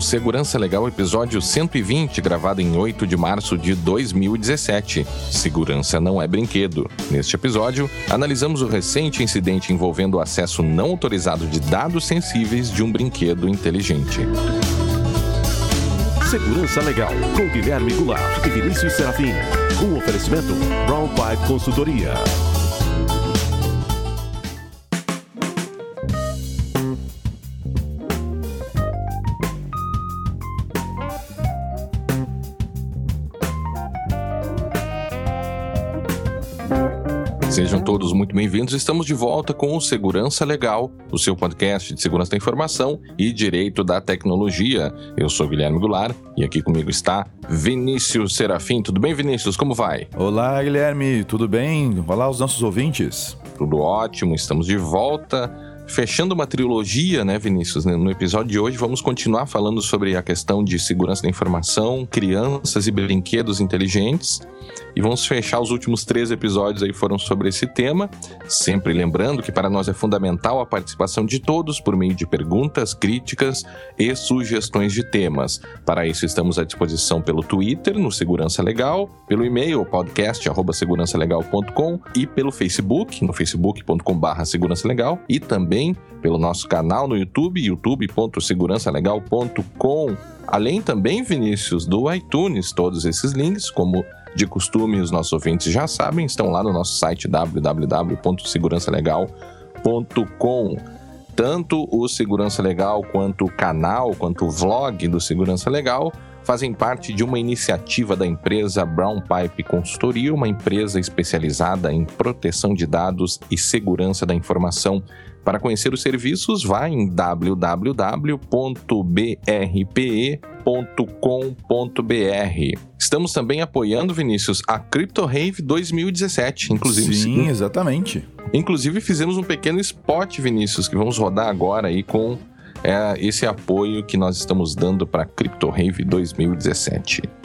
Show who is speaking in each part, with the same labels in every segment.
Speaker 1: Segurança Legal, episódio 120, gravado em 8 de março de 2017. Segurança não é brinquedo. Neste episódio, analisamos o recente incidente envolvendo o acesso não autorizado de dados sensíveis de um brinquedo inteligente.
Speaker 2: Segurança Legal, com Guilherme Goulart e Vinícius Serafim. Um oferecimento Brown Pipe Consultoria.
Speaker 1: Muito bem-vindos. Estamos de volta com o Segurança Legal, o seu podcast de segurança da informação e direito da tecnologia. Eu sou Guilherme Goulart e aqui comigo está Vinícius Serafim. Tudo bem, Vinícius? Como vai?
Speaker 3: Olá, Guilherme. Tudo bem? Olá, os nossos ouvintes.
Speaker 1: Tudo ótimo. Estamos de volta fechando uma trilogia, né, Vinícius? No episódio de hoje vamos continuar falando sobre a questão de segurança da informação, crianças e brinquedos inteligentes. E vamos fechar os últimos três episódios aí foram sobre esse tema. Sempre lembrando que para nós é fundamental a participação de todos por meio de perguntas, críticas e sugestões de temas. Para isso estamos à disposição pelo Twitter, no Segurança Legal, pelo e-mail podcast@segurançalegal.com e pelo Facebook, no facebook.com/barra segurança legal e também pelo nosso canal no YouTube, youtube.segurançalegal.com. Além também, Vinícius, do iTunes, todos esses links, como de costume, os nossos ouvintes já sabem, estão lá no nosso site www.segurançalegal.com. Tanto o Segurança Legal quanto o canal, quanto o vlog do Segurança Legal fazem parte de uma iniciativa da empresa Brown Pipe Consultoria, uma empresa especializada em proteção de dados e segurança da informação. Para conhecer os serviços, vá em www.brpe.com.br. Estamos também apoiando, Vinícius, a Crypto Rave 2017, inclusive.
Speaker 3: Sim, exatamente.
Speaker 1: Inclusive fizemos um pequeno spot, Vinícius, que vamos rodar agora aí com é, esse apoio que nós estamos dando para a Crypto Rave 2017.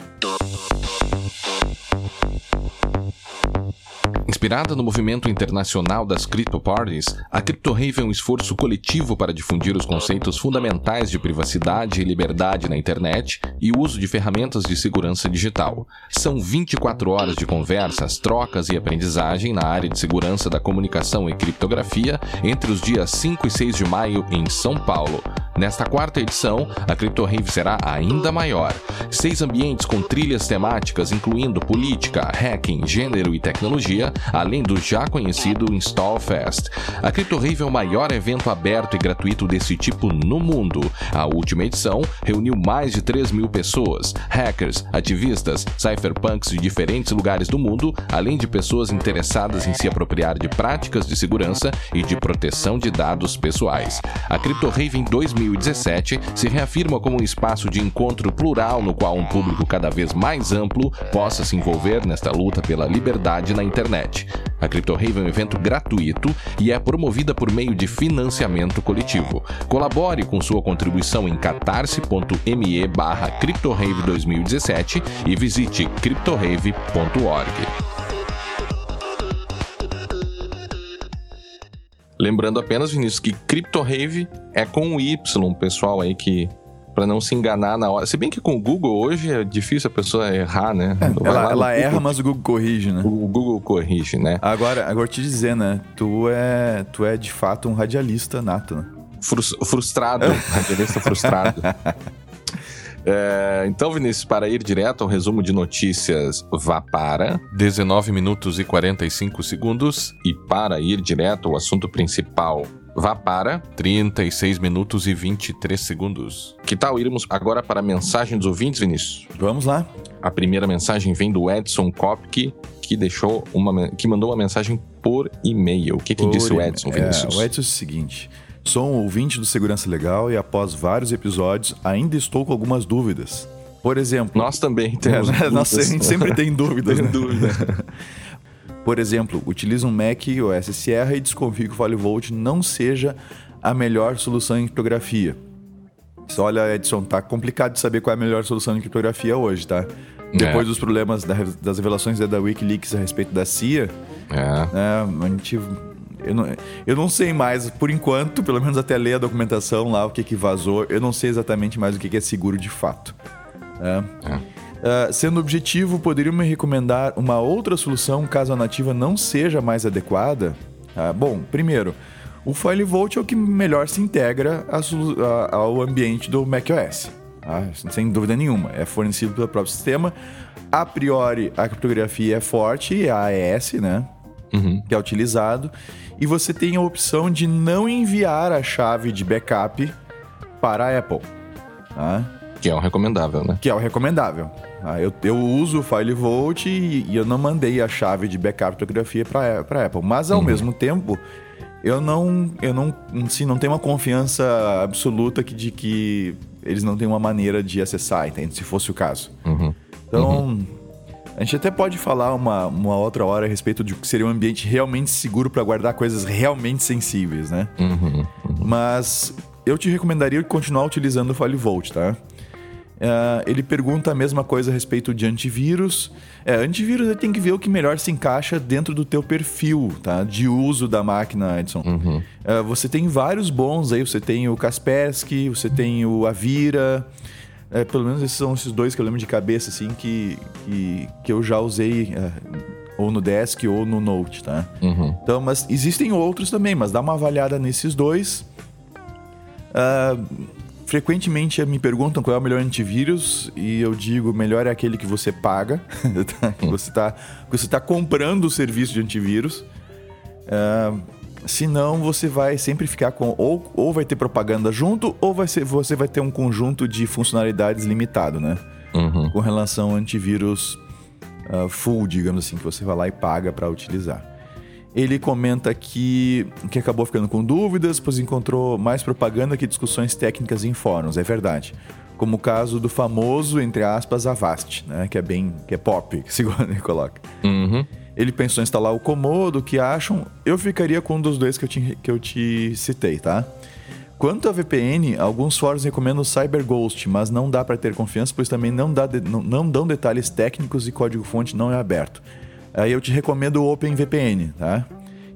Speaker 1: Inspirada no movimento internacional das crypto parties, a CryptoRave é um esforço coletivo para difundir os conceitos fundamentais de privacidade e liberdade na internet e o uso de ferramentas de segurança digital. São 24 horas de conversas, trocas e aprendizagem na área de segurança da comunicação e criptografia entre os dias 5 e 6 de maio em São Paulo. Nesta quarta edição, a CryptoRave será ainda maior. Seis ambientes com trilhas temáticas incluindo política, hacking, gênero e tecnologia, além do já conhecido Install Fest. A CryptoRave é o maior evento aberto e gratuito desse tipo no mundo. A última edição reuniu mais de 3 mil pessoas, hackers, ativistas, cypherpunks de diferentes lugares do mundo, além de pessoas interessadas em se apropriar de práticas de segurança e de proteção de dados pessoais. A CryptoRave em 2017 se reafirma como um espaço de encontro plural no qual um público cada vez mais amplo possa se envolver nesta luta pela liberdade na internet. A CryptoRave é um evento gratuito e é promovida por meio de financiamento coletivo. Colabore com sua contribuição em catarse.me barra CryptoRave 2017 e visite cryptorave.org. Lembrando apenas, Vinícius, que CryptoRave é com o Y, pessoal aí que para não se enganar na hora. Se bem que com o Google hoje é difícil a pessoa errar, né?
Speaker 3: É, ela, ela erra, mas o Google corrige, né?
Speaker 1: O Google corrige, né?
Speaker 3: Agora, agora te dizer, né? Tu é, tu é de fato um radialista nato, né?
Speaker 1: frustrado, radialista frustrado. É, então, Vinícius, para ir direto ao resumo de notícias, vá para 19 minutos e 45 segundos. E para ir direto ao assunto principal, vá para 36 minutos e 23 segundos. Que tal irmos agora para a mensagem dos ouvintes, Vinícius?
Speaker 3: Vamos lá.
Speaker 1: A primeira mensagem vem do Edson Kopke, que deixou uma que mandou uma mensagem por e-mail. O que, que disse o Edson, Vinícius?
Speaker 3: É, o Edson é o seguinte: Sou um ouvinte do Segurança Legal e após vários episódios ainda estou com algumas dúvidas. Por exemplo.
Speaker 1: Nós também temos.
Speaker 3: É, nós, a gente sempre tem dúvidas.
Speaker 1: tem né? dúvida.
Speaker 3: Por exemplo, utilizo um Mac OS Sierra e desconfio que o FileVault não seja a melhor solução em criptografia. Olha, Edson, tá complicado de saber qual é a melhor solução em criptografia hoje, tá? É. Depois dos problemas da, das revelações da Wikileaks a respeito da CIA, é. né, a gente Eu não, eu não sei mais, por enquanto, pelo menos até ler a documentação lá, o que, que vazou, eu não sei exatamente mais o que, que é seguro de fato. É. Uh, sendo objetivo, poderia me recomendar uma outra solução caso a nativa não seja mais adequada? Uh, bom, primeiro, o FileVault é o que melhor se integra a, a, ao ambiente do macOS. Tá? Sem dúvida nenhuma. É fornecido pelo próprio sistema. A priori, a criptografia é forte, é a AES, né? Uhum. Que é utilizado. E você tem a opção de não enviar a chave de backup para a Apple. Tá?
Speaker 1: Que é o recomendável, né?
Speaker 3: Que é o recomendável. Ah, eu, eu uso o FileVault e, e, eu não mandei a chave de backup criptografia para Apple. Mas ao uhum. mesmo tempo, eu não, eu não, assim, não tenho uma confiança absoluta que, de que eles não têm uma maneira de acessar, entende? Se fosse o caso. Uhum. Então, uhum. a gente até pode falar uma, uma outra hora a respeito de que seria um ambiente realmente seguro para guardar coisas realmente sensíveis, né? Uhum. uhum. Mas eu te recomendaria continuar utilizando o FileVault, tá? Uh, ele pergunta a mesma coisa a respeito de antivírus. É, antivírus tem que ver o que melhor se encaixa dentro do teu perfil, tá? De uso da máquina, Edson. Uhum. Uh, você tem vários bons aí. Você tem o Kaspersky, você tem o Avira. É, pelo menos esses são esses dois que eu lembro de cabeça, assim, que, que, que eu já usei uh, ou no Desk ou no Note, tá? Uhum. Então, mas existem outros também, mas dá uma avaliada nesses dois. Uh, Frequentemente me perguntam qual é o melhor antivírus e eu digo melhor é aquele que você paga, tá? que você está você tá comprando o serviço de antivírus. Uh, senão você vai sempre ficar com ou, ou vai ter propaganda junto ou vai ser, você vai ter um conjunto de funcionalidades limitado, né? Uhum. Com relação ao antivírus uh, full, digamos assim, que você vai lá e paga para utilizar. Ele comenta que, que acabou ficando com dúvidas, pois encontrou mais propaganda que discussões técnicas em fóruns. É verdade. Como o caso do famoso, entre aspas, Avast, né? Que é bem. que é pop, segundo ele coloca. Uhum. Ele pensou em instalar o Komodo, que acham. Eu ficaria com um dos dois que eu te, que eu te citei, tá? Quanto a VPN, alguns fóruns recomendam o CyberGhost, mas não dá para ter confiança, pois também não, dá de, não, não dão detalhes técnicos e código-fonte não é aberto. Aí eu te recomendo o OpenVPN, tá?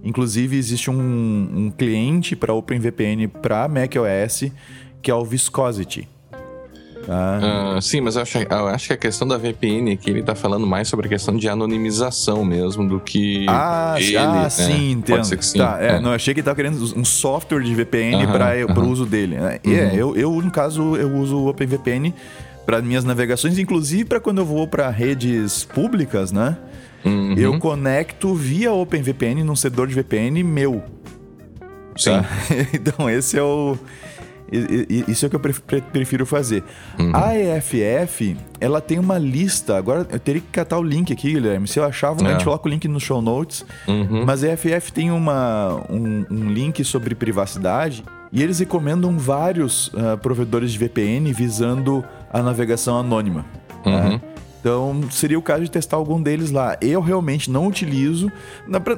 Speaker 3: Inclusive, existe um, um cliente para OpenVPN para macOS que é o Viscosity.
Speaker 1: Tá? Uh, sim, mas eu acho, eu acho, que a questão da VPN aqui ele está falando mais sobre a questão de anonimização mesmo do que.
Speaker 3: Ah, ele, ah né? sim, entendo. Pode ser que sim. Tá, é, é. Não, achei que ele estava querendo um software de VPN uh -huh, para uh -huh. o uso dele. Né? -huh. É, eu, eu, no caso, eu uso o OpenVPN para minhas navegações, inclusive para quando eu vou para redes públicas, né? Uhum. Eu conecto via OpenVPN num servidor de VPN meu. Sim. Tá? então, esse é o. Isso é o que eu prefiro fazer. Uhum. A EFF, ela tem uma lista. Agora eu teria que catar o link aqui, Guilherme. Se eu achava, é. a gente coloca o link no show notes. Uhum. Mas a EFF tem uma, um, um, link sobre privacidade e eles recomendam vários uh, provedores de VPN visando a navegação anônima. Tá? Uhum. Tá? Então, seria o caso de testar algum deles lá. Eu realmente não utilizo.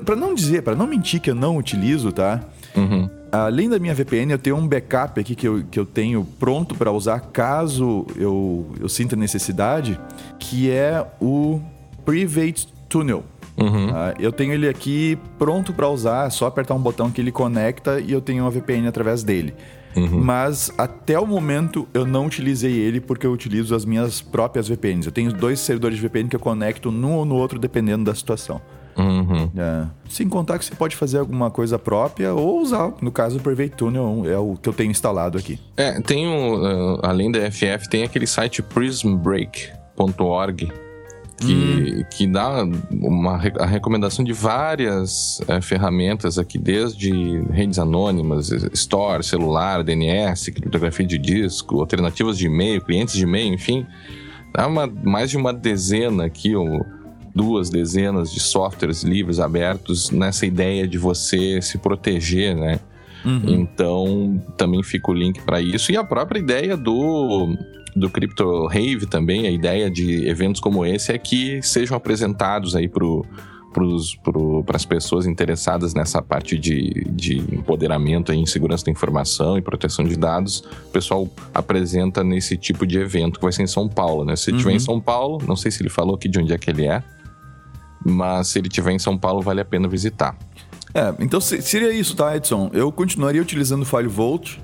Speaker 3: para não dizer, para não mentir que eu não utilizo, tá? Uhum. Além da minha VPN, eu tenho um backup aqui que eu, que eu tenho pronto para usar caso eu, eu sinta necessidade, que é o Private Tunnel. Uhum. Uh, eu tenho ele aqui pronto para usar, é só apertar um botão que ele conecta e eu tenho uma VPN através dele. Uhum. Mas até o momento eu não utilizei ele porque eu utilizo as minhas próprias VPNs. Eu tenho dois servidores de VPN que eu conecto num ou no outro dependendo da situação. Uhum. É. Sem contar que você pode fazer alguma coisa própria ou usar, no caso, o Private Tunnel é o que eu tenho instalado aqui.
Speaker 1: É, tem um, uh, além da FF, tem aquele site prismbreak.org que, hum. que dá uma, a recomendação de várias é, ferramentas aqui, desde redes anônimas, Store, celular, DNS, criptografia de disco, alternativas de e-mail, clientes de e-mail, enfim. Dá uma, mais de uma dezena aqui, ou duas dezenas de softwares livres, abertos, nessa ideia de você se proteger, né? Uhum. Então, também fica o link para isso. E a própria ideia do do Crypto Rave também, a ideia de eventos como esse é que sejam apresentados aí pro para as pessoas interessadas nessa parte de, de empoderamento em segurança da informação e proteção de dados, o pessoal apresenta nesse tipo de evento que vai ser em São Paulo, né? Se uhum. tiver em São Paulo, não sei se ele falou aqui de onde é que ele é, mas se ele tiver em São Paulo, vale a pena visitar.
Speaker 3: É, então se- seria isso, tá, Edson? Eu continuaria utilizando o FileVolt.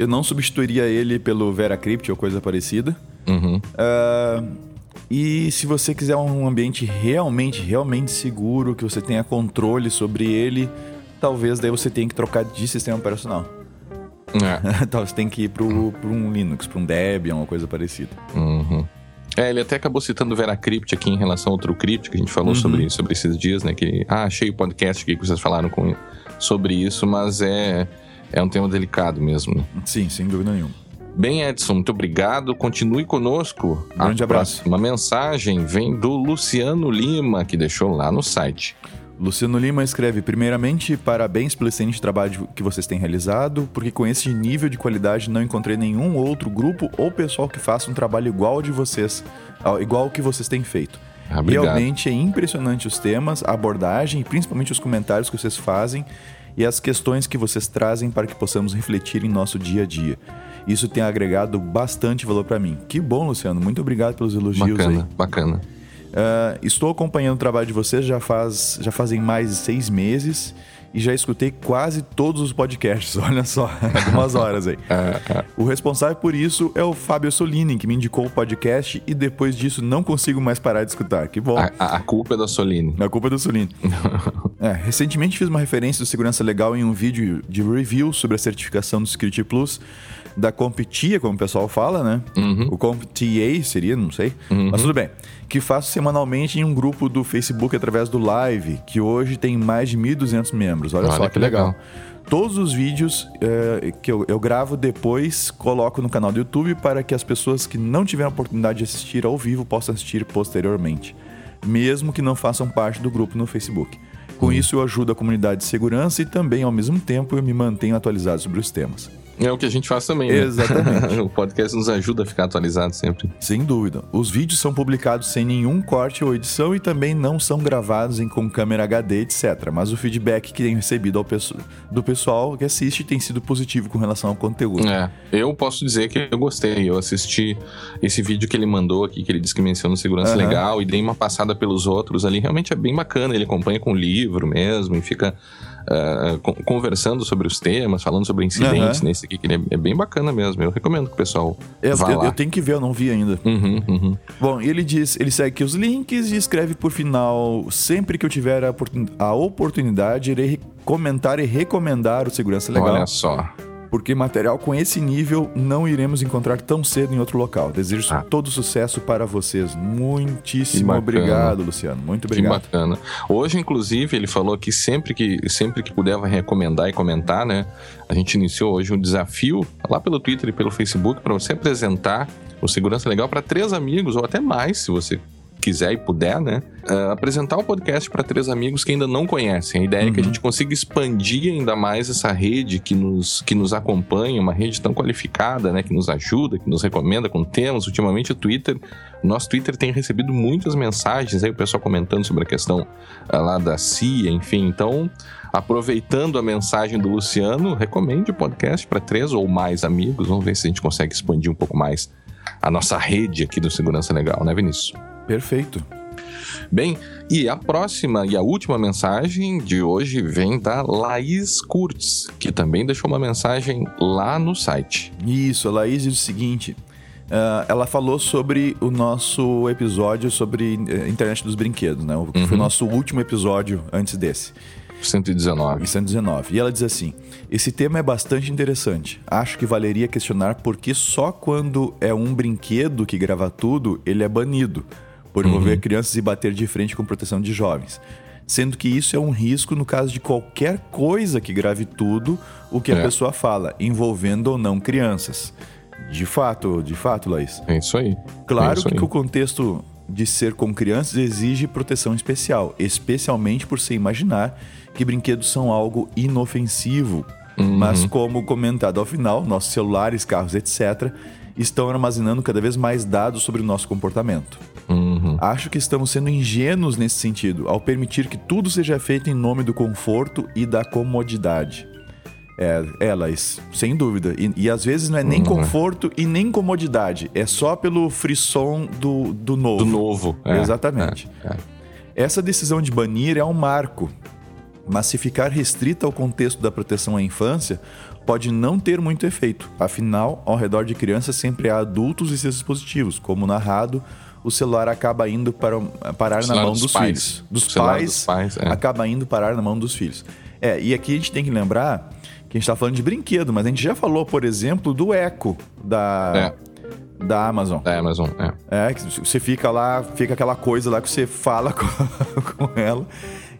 Speaker 3: Eu não substituiria ele pelo VeraCrypt ou coisa parecida.
Speaker 1: Uhum.
Speaker 3: Ah, e se você quiser um ambiente realmente, realmente seguro, que você tenha controle sobre ele, talvez daí você tenha que trocar de sistema operacional.
Speaker 1: É.
Speaker 3: Talvez você tenha que ir pro um Linux, para um Debian, uma coisa parecida.
Speaker 1: Uhum. É, ele até acabou citando o VeraCrypt aqui em relação ao TrueCrypt, que a gente falou sobre, sobre esses dias, né? Que, ah, achei o podcast aqui que vocês falaram com, sobre isso, mas é, é um tema delicado mesmo, né?
Speaker 3: Sim, sem dúvida nenhuma.
Speaker 1: Bem, Edson, muito obrigado. Continue conosco.
Speaker 3: Grande
Speaker 1: a
Speaker 3: abraço.
Speaker 1: próxima mensagem vem do Luciano Lima, que deixou lá no site.
Speaker 3: Luciano Lima escreve: Primeiramente, parabéns pelo excelente trabalho que vocês têm realizado, porque com esse nível de qualidade não encontrei nenhum outro grupo ou pessoal que faça um trabalho igual ao de vocês, igual ao que vocês têm feito.
Speaker 1: Ah, obrigado.
Speaker 3: Realmente é impressionante os temas, a abordagem e principalmente os comentários que vocês fazem e as questões que vocês trazem para que possamos refletir em nosso dia a dia. Isso tem agregado bastante valor para mim. Que bom, Luciano. Muito obrigado pelos elogios aí.
Speaker 1: Bacana, bacana.
Speaker 3: Ah, estou acompanhando o trabalho de vocês já, faz, já fazem mais de seis meses e já escutei quase todos os podcasts. Olha só, algumas horas aí. O responsável por isso é o Fábio Solini, que me indicou o podcast e depois disso não consigo mais parar de escutar. Que bom.
Speaker 1: A, a- culpa é da Soline.
Speaker 3: A culpa é do Solini. É, recentemente fiz uma referência do Segurança Legal em um vídeo de review sobre a certificação do Security Plus da CompTIA, como o pessoal fala, né? O CompTA seria, não sei. Mas tudo bem. Que faço semanalmente em um grupo do Facebook através do Live, que hoje tem mais de 1.200 membros. Olha,
Speaker 1: Olha
Speaker 3: só
Speaker 1: que
Speaker 3: que legal.
Speaker 1: legal.
Speaker 3: Todos os vídeos é, que eu, eu gravo depois, coloco no canal do YouTube para que as pessoas que não tiveram a oportunidade de assistir ao vivo possam assistir posteriormente, mesmo que não façam parte do grupo no Facebook. Com isso, eu ajudo a comunidade de segurança e também, ao mesmo tempo, eu me mantenho atualizado sobre os temas.
Speaker 1: É o que a gente faz também, né?
Speaker 3: Exatamente.
Speaker 1: o podcast nos ajuda a ficar atualizado sempre.
Speaker 3: Sem dúvida. Os vídeos são publicados sem nenhum corte ou edição e também não são gravados em com câmera HD, etc. Mas o feedback que tenho recebido ao pesso- do pessoal que assiste tem sido positivo com relação ao conteúdo.
Speaker 1: É, eu posso dizer que eu gostei. Eu assisti esse vídeo que ele mandou aqui, que ele disse que menciona segurança
Speaker 3: Aham.
Speaker 1: legal, e dei uma passada pelos outros ali. Realmente é bem bacana. Ele acompanha com o livro mesmo e fica ah, con- conversando sobre os temas, falando sobre incidentes
Speaker 3: Aham.
Speaker 1: nesse aqui, que é, é bem bacana mesmo. Eu recomendo que o pessoal
Speaker 3: Eu,
Speaker 1: vá
Speaker 3: eu-
Speaker 1: lá.
Speaker 3: eu tenho que ver, eu não vi ainda.
Speaker 1: Uhum, uhum.
Speaker 3: Bom, ele diz, ele segue aqui os links e escreve por final: sempre que eu tiver a, oportun- a oportunidade, irei re- comentar e recomendar o Segurança Legal,
Speaker 1: Olha só.
Speaker 3: Porque material com esse nível não iremos encontrar tão cedo em outro local. Desejo
Speaker 1: Ah.
Speaker 3: todo sucesso para vocês.
Speaker 1: Que
Speaker 3: Muitíssimo obrigado, Luciano. Muito
Speaker 1: Que
Speaker 3: obrigado.
Speaker 1: bacana. Hoje, inclusive, ele falou que sempre que, sempre que puder recomendar e comentar, né? A gente iniciou hoje um desafio lá pelo Twitter e pelo Facebook para você apresentar o Segurança Legal para três amigos ou até mais, se você quiser e puder, né? Ah, apresentar o podcast para três amigos que ainda não conhecem. A ideia é que a gente consiga expandir ainda mais essa rede que nos, que nos acompanha, uma rede tão qualificada, né? Que nos ajuda, que nos recomenda com temas. Ultimamente o Twitter, nosso Twitter tem recebido muitas mensagens aí, o pessoal comentando sobre a questão ah, lá da CIA, enfim. Então, aproveitando a mensagem do Luciano, recomende o podcast para três ou mais amigos. Vamos ver se a gente consegue expandir um pouco mais a nossa rede aqui do Segurança Legal, né, Vinícius?
Speaker 3: Perfeito.
Speaker 1: Bem, e a próxima e a última mensagem de hoje vem da Laís Kurtz, que também deixou uma mensagem lá no site.
Speaker 3: Isso, a Laís diz o seguinte. ah, ela falou sobre o nosso episódio sobre eh, internet dos brinquedos, né? Que foi o nosso último episódio antes desse.
Speaker 1: 119.
Speaker 3: 119. E ela diz assim: Esse tema é bastante interessante. Acho que valeria questionar por que só quando é um brinquedo que grava tudo, ele é banido, por envolver crianças e bater de frente com proteção de jovens. Sendo que isso é um risco no caso de qualquer coisa que grave tudo o que a
Speaker 1: É.
Speaker 3: pessoa fala, envolvendo ou não crianças. De fato, de fato, Laís.
Speaker 1: É isso aí. É
Speaker 3: Claro
Speaker 1: isso
Speaker 3: que
Speaker 1: aí.
Speaker 3: o contexto de ser com crianças exige proteção especial, especialmente por se imaginar que brinquedos são algo inofensivo.
Speaker 1: Uhum.
Speaker 3: Mas, como comentado ao final, nossos celulares, carros, etc., estão armazenando cada vez mais dados sobre o nosso comportamento.
Speaker 1: Uhum.
Speaker 3: Acho que estamos sendo ingênuos nesse sentido, ao permitir que tudo seja feito em nome do conforto e da comodidade. É, é Laís, sem dúvida. E, e às vezes não é nem conforto e nem comodidade. É só pelo frisson do, do novo.
Speaker 1: Do novo. é,
Speaker 3: Exatamente.
Speaker 1: é, é.
Speaker 3: Essa decisão de banir é um marco. Mas se ficar restrita ao contexto da proteção à infância, pode não ter muito efeito. Afinal, ao redor de crianças sempre há adultos e seus dispositivos. Como narrado, o celular acaba indo para, parar na mão dos, dos filhos. Dos pais, dos pais é. acaba indo parar na mão dos filhos. É, e aqui a gente tem que lembrar que a gente está falando de brinquedo, mas a gente já falou, por exemplo, do Echo da, é. da Amazon.
Speaker 1: Da Amazon, é.
Speaker 3: É, que você fica lá, fica aquela coisa lá que você fala com, com ela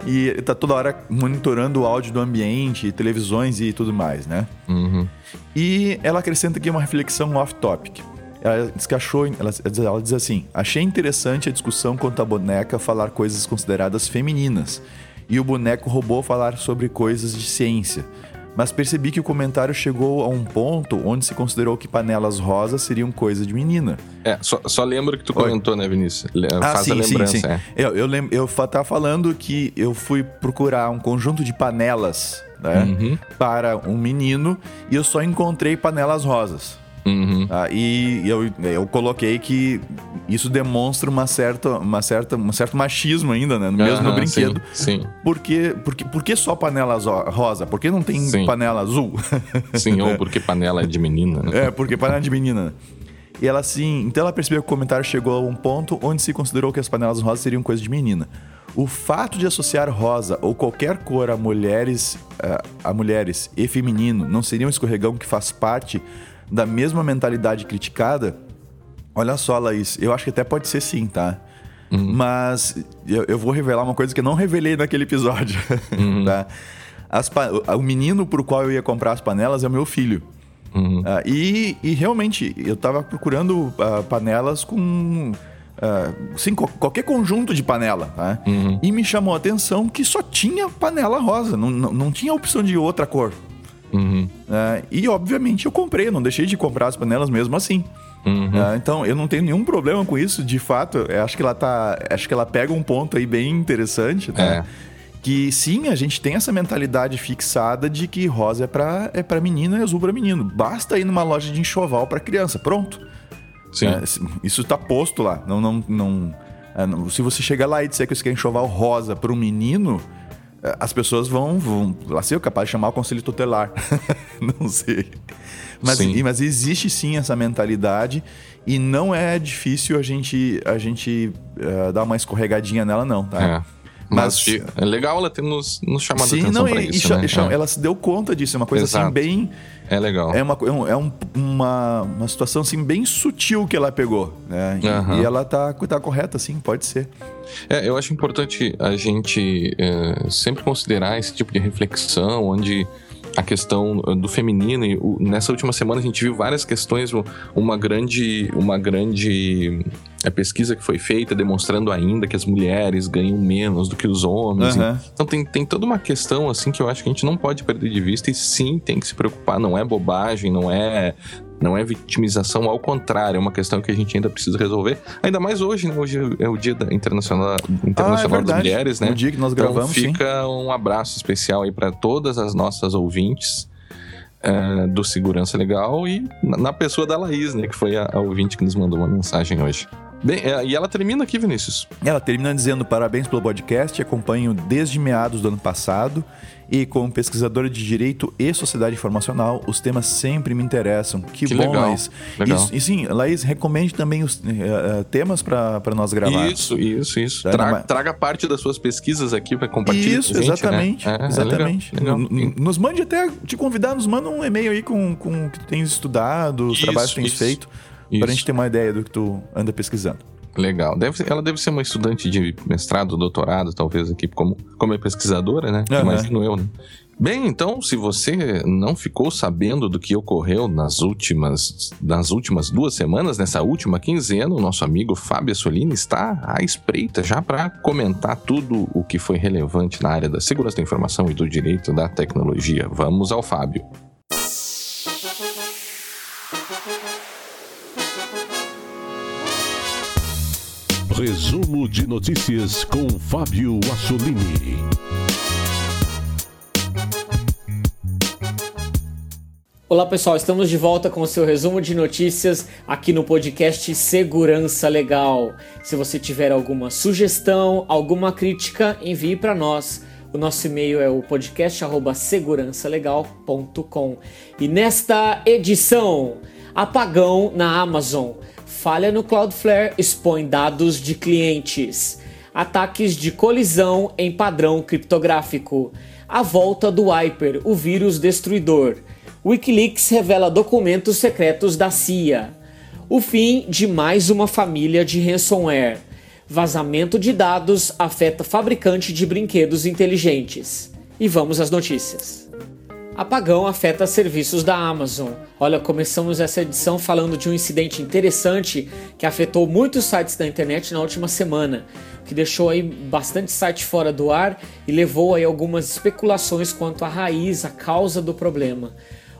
Speaker 3: e tá toda hora monitorando o áudio do ambiente, televisões e tudo mais, né?
Speaker 1: Uhum.
Speaker 3: E ela acrescenta aqui uma reflexão off-topic. Ela diz achou, ela, ela diz assim: achei interessante a discussão quanto à boneca falar coisas consideradas femininas e o boneco robô falar sobre coisas de ciência mas percebi que o comentário chegou a um ponto onde se considerou que panelas rosas seriam coisa de menina.
Speaker 1: É, só, só lembra que tu comentou, Oi. né, Vinícius? Ah,
Speaker 3: Faz sim, a lembrança. Sim, sim. É. Eu, eu, lem eu tava falando que eu fui procurar um conjunto de panelas né, uhum. para um menino e eu só encontrei panelas rosas.
Speaker 1: Uhum.
Speaker 3: Ah, e eu, eu coloquei que isso demonstra uma certa, uma certa, um certo machismo ainda, né? Mesmo uhum, no brinquedo.
Speaker 1: Sim, sim.
Speaker 3: Por, que, por, que, por que só panela rosa? Por que não tem sim. panela azul?
Speaker 1: Sim, ou porque panela é de menina, né?
Speaker 3: É, porque panela é de menina. E ela assim, então ela percebeu que o comentário chegou a um ponto onde se considerou que as panelas rosas seriam coisa de menina. O fato de associar rosa ou qualquer cor a mulheres, a, a mulheres e feminino não seria um escorregão que faz parte da mesma mentalidade criticada, olha só, Laís, eu acho que até pode ser sim, tá? Uhum. Mas eu, eu, vou revelar uma coisa que eu não revelei naquele episódio, uhum. tá? As, o menino pro qual eu ia comprar as panelas é o meu filho.
Speaker 1: Uhum. Uh,
Speaker 3: e, e, realmente, eu tava procurando uh, panelas com. Uh, sim, qualquer conjunto de panela, tá?
Speaker 1: Uhum.
Speaker 3: E me chamou a atenção que só tinha panela rosa, não, não, não tinha opção de outra cor.
Speaker 1: Uhum.
Speaker 3: Uh, e obviamente eu comprei, não deixei de comprar as panelas mesmo assim.
Speaker 1: Uhum.
Speaker 3: Uh, então eu não tenho nenhum problema com isso, de fato. Acho que ela tá. Acho que ela pega um ponto aí bem interessante, tá?
Speaker 1: É.
Speaker 3: Que sim, a gente tem essa mentalidade fixada de que rosa é pra, é pra menina e azul pra menino. Basta ir numa loja de enxoval para criança, pronto.
Speaker 1: Sim.
Speaker 3: É, isso tá posto lá. Não, não, não, é, se você chegar lá e disser que você quer enxoval rosa para um menino, as pessoas vão, vão lá sei, capaz de chamar o conselho tutelar. não sei. Mas, mas existe sim essa mentalidade e não é difícil a gente, a gente uh, dar uma escorregadinha nela, não, tá?
Speaker 1: É. Mas, mas é legal ela ter nos, nos chamado sim, a atenção não, e, isso,
Speaker 3: e,
Speaker 1: né?
Speaker 3: Ela se deu conta disso, é uma coisa assim, Exato. assim bem...
Speaker 1: É legal.
Speaker 3: É, uma, é, um, é uma, uma situação assim bem sutil que ela pegou, né? E, uhum. e ela tá, tá correta, sim, pode ser.
Speaker 1: É, eu acho importante a gente é, sempre considerar esse tipo de reflexão, onde a questão do feminino e o, nessa última semana a gente viu várias questões uma grande uma grande é, pesquisa que foi feita demonstrando ainda que as mulheres ganham menos do que os homens uhum. então tem, tem toda uma questão assim que eu acho que a gente não pode perder de vista e sim tem que se preocupar não é bobagem não é não é vitimização, ao contrário, é uma questão que a gente ainda precisa resolver. Ainda mais hoje, né? Hoje é o Dia Internacional, Internacional ah, é das Mulheres, né?
Speaker 3: O dia que nós
Speaker 1: então
Speaker 3: gravamos.
Speaker 1: Fica sim. um abraço especial aí para todas as nossas ouvintes. É, do Segurança Legal e na pessoa da Laís, né? Que foi a, a ouvinte que nos mandou uma mensagem hoje. Bem, é, e ela termina aqui, Vinícius.
Speaker 3: Ela termina dizendo parabéns pelo podcast, acompanho desde meados do ano passado e como pesquisadora de direito e sociedade informacional, os temas sempre me interessam. Que, que bom, legal, Laís.
Speaker 1: Legal.
Speaker 3: E, e, sim, Laís, recomende também os uh, temas para nós gravar.
Speaker 1: Isso, isso, isso. Traga, traga, parte das suas pesquisas aqui para compartilhar.
Speaker 3: Isso, gente, exatamente. Né? É, exatamente. É legal, legal. Nos mande até te convidar, nos manda um e-mail aí com, com o que tu tens estudado, os isso, trabalhos que tens isso, feito, para a gente ter uma ideia do que tu anda pesquisando.
Speaker 1: Legal. Deve, ela deve ser uma estudante de mestrado, doutorado, talvez, aqui, como, como é pesquisadora, né? Uhum. Imagino eu, né? Bem, então, se você não ficou sabendo do que ocorreu nas últimas, nas últimas duas semanas, nessa última quinzena, o nosso amigo Fábio Solini está à espreita já para comentar tudo o que foi relevante na área da segurança da informação e do direito da tecnologia. Vamos ao Fábio.
Speaker 2: Resumo de notícias com Fábio Assolini.
Speaker 4: Olá pessoal, estamos de volta com o seu resumo de notícias aqui no podcast Segurança Legal. Se você tiver alguma sugestão, alguma crítica, envie para nós O nosso e-mail é o podcast@segurançalegal.com. E nesta edição, apagão na Amazon, falha no Cloudflare expõe dados de clientes, ataques de colisão em padrão criptográfico, a volta do Hyper, o vírus destruidor. Wikileaks revela documentos secretos da CIA. O fim de mais uma família de ransomware. Vazamento de dados afeta fabricante de brinquedos inteligentes. E vamos às notícias. Apagão afeta serviços da Amazon. Olha, começamos essa edição falando de um incidente interessante que afetou muitos sites da internet na última semana, que deixou aí bastante site fora do ar e levou aí algumas especulações quanto à raiz, a causa do problema.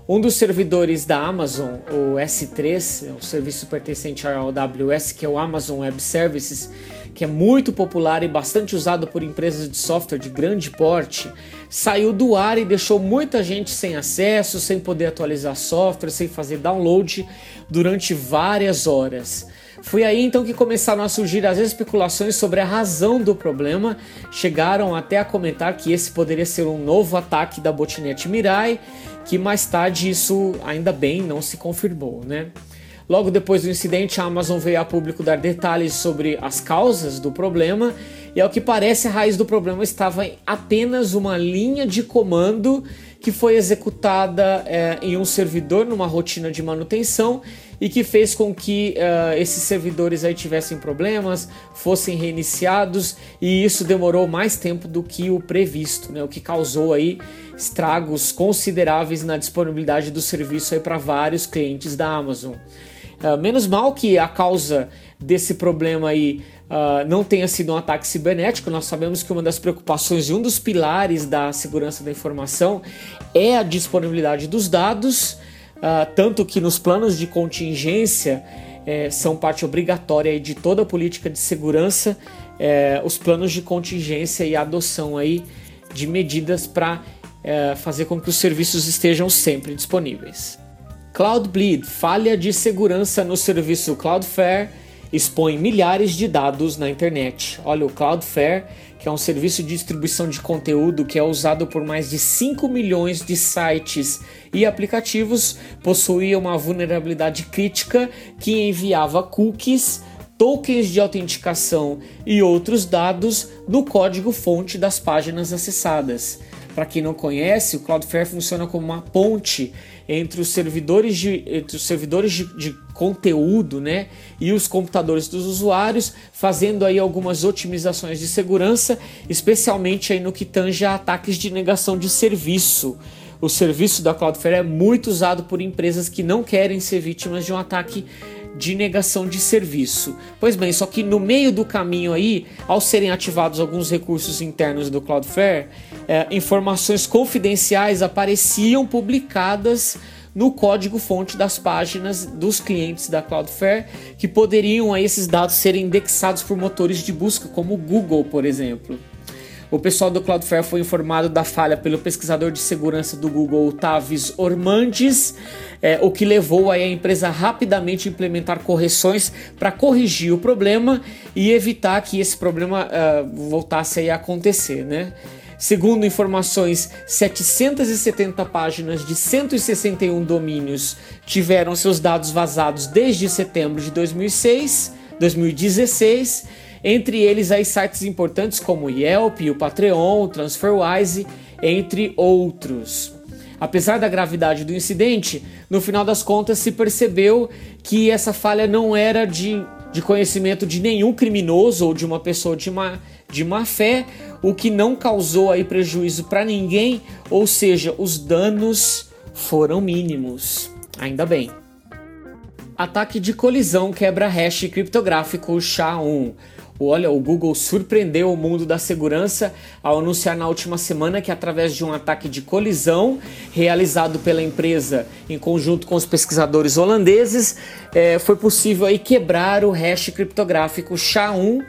Speaker 4: Um dos servidores da Amazon, o S3, é o serviço pertencente ao AWS, que é o Amazon Web Services, que é muito popular e bastante usado por empresas de software de grande porte, saiu do ar e deixou muita gente sem acesso, sem poder atualizar software, sem fazer download durante várias horas. Foi aí então que começaram a surgir as especulações sobre a razão do problema. Chegaram até a comentar que esse poderia ser um novo ataque da botnet Mirai, que mais tarde isso ainda bem não se confirmou, né? Logo depois do incidente, a Amazon veio a público dar detalhes sobre as causas do problema e, ao que parece, a raiz do problema estava em apenas uma linha de comando que foi executada é, em um servidor numa rotina de manutenção e que fez com que uh, esses servidores aí tivessem problemas, fossem reiniciados e isso demorou mais tempo do que o previsto, né? o que causou aí estragos consideráveis na disponibilidade do serviço para vários clientes da Amazon. Uh, menos mal que a causa desse problema aí uh, não tenha sido um ataque cibernético. Nós sabemos que uma das preocupações e um dos pilares da segurança da informação é a disponibilidade dos dados, uh, tanto que nos planos de contingência eh, são parte obrigatória de toda a política de segurança, eh, os planos de contingência e a adoção aí de medidas para eh, fazer com que os serviços estejam sempre disponíveis. Cloudbleed, falha de segurança no serviço Cloudflare, expõe milhares de dados na internet. Olha, o Cloudflare, que é um serviço de distribuição de conteúdo que é usado por mais de 5 milhões de sites e aplicativos, possuía uma vulnerabilidade crítica que enviava cookies, tokens de autenticação e outros dados no código-fonte das páginas acessadas. Para quem não conhece, o Cloudflare funciona como uma ponte entre os servidores de, entre os servidores de, de, conteúdo né, e os computadores dos usuários, fazendo aí algumas otimizações de segurança, especialmente aí no que tange a ataques de negação de serviço. O serviço da Cloudflare é muito usado por empresas que não querem ser vítimas de um ataque de negação de serviço. Pois bem, só que no meio do caminho aí, ao serem ativados alguns recursos internos do Cloudflare, é, informações confidenciais apareciam publicadas no código-fonte das páginas dos clientes da Cloudflare, que poderiam aí, esses dados serem indexados por motores de busca, como o Google, por exemplo. O pessoal do Cloudflare foi informado da falha pelo pesquisador de segurança do Google, Tavis Ormandes, é, o que levou a empresa rapidamente implementar correções para corrigir o problema e evitar que esse problema uh, voltasse a acontecer, né? Segundo informações, 770 páginas de 161 domínios tiveram seus dados vazados desde setembro de 2006, 2016 entre eles aí sites importantes como o Yelp, o Patreon, o TransferWise, entre outros. Apesar da gravidade do incidente, no final das contas se percebeu que essa falha não era de, de conhecimento de nenhum criminoso ou de uma pessoa de má, de má fé, o que não causou aí prejuízo para ninguém, ou seja, os danos foram mínimos. Ainda bem. Ataque de colisão quebra hash criptográfico SHA-1. Olha, o Google surpreendeu o mundo da segurança ao anunciar na última semana que, através de um ataque de colisão realizado pela empresa em conjunto com os pesquisadores holandeses, é, foi possível aí quebrar o hash criptográfico SHA-1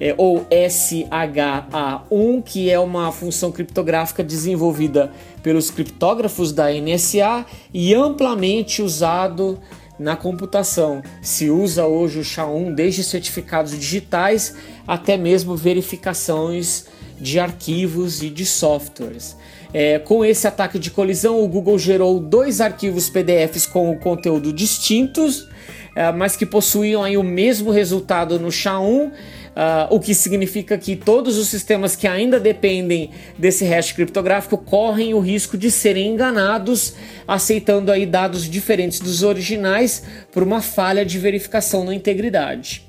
Speaker 4: é, ou SHA-1, que é uma função criptográfica desenvolvida pelos criptógrafos da NSA e amplamente usado na computação. Se usa hoje o SHA-1 desde certificados digitais até mesmo verificações de arquivos e de softwares. É, com esse ataque de colisão, o Google gerou dois arquivos PDFs com o conteúdo distintos, é, mas que possuíam aí o mesmo resultado no SHA-1, Uh, o que significa que todos os sistemas que ainda dependem desse hash criptográfico correm o risco de serem enganados, aceitando aí dados diferentes dos originais por uma falha de verificação na integridade.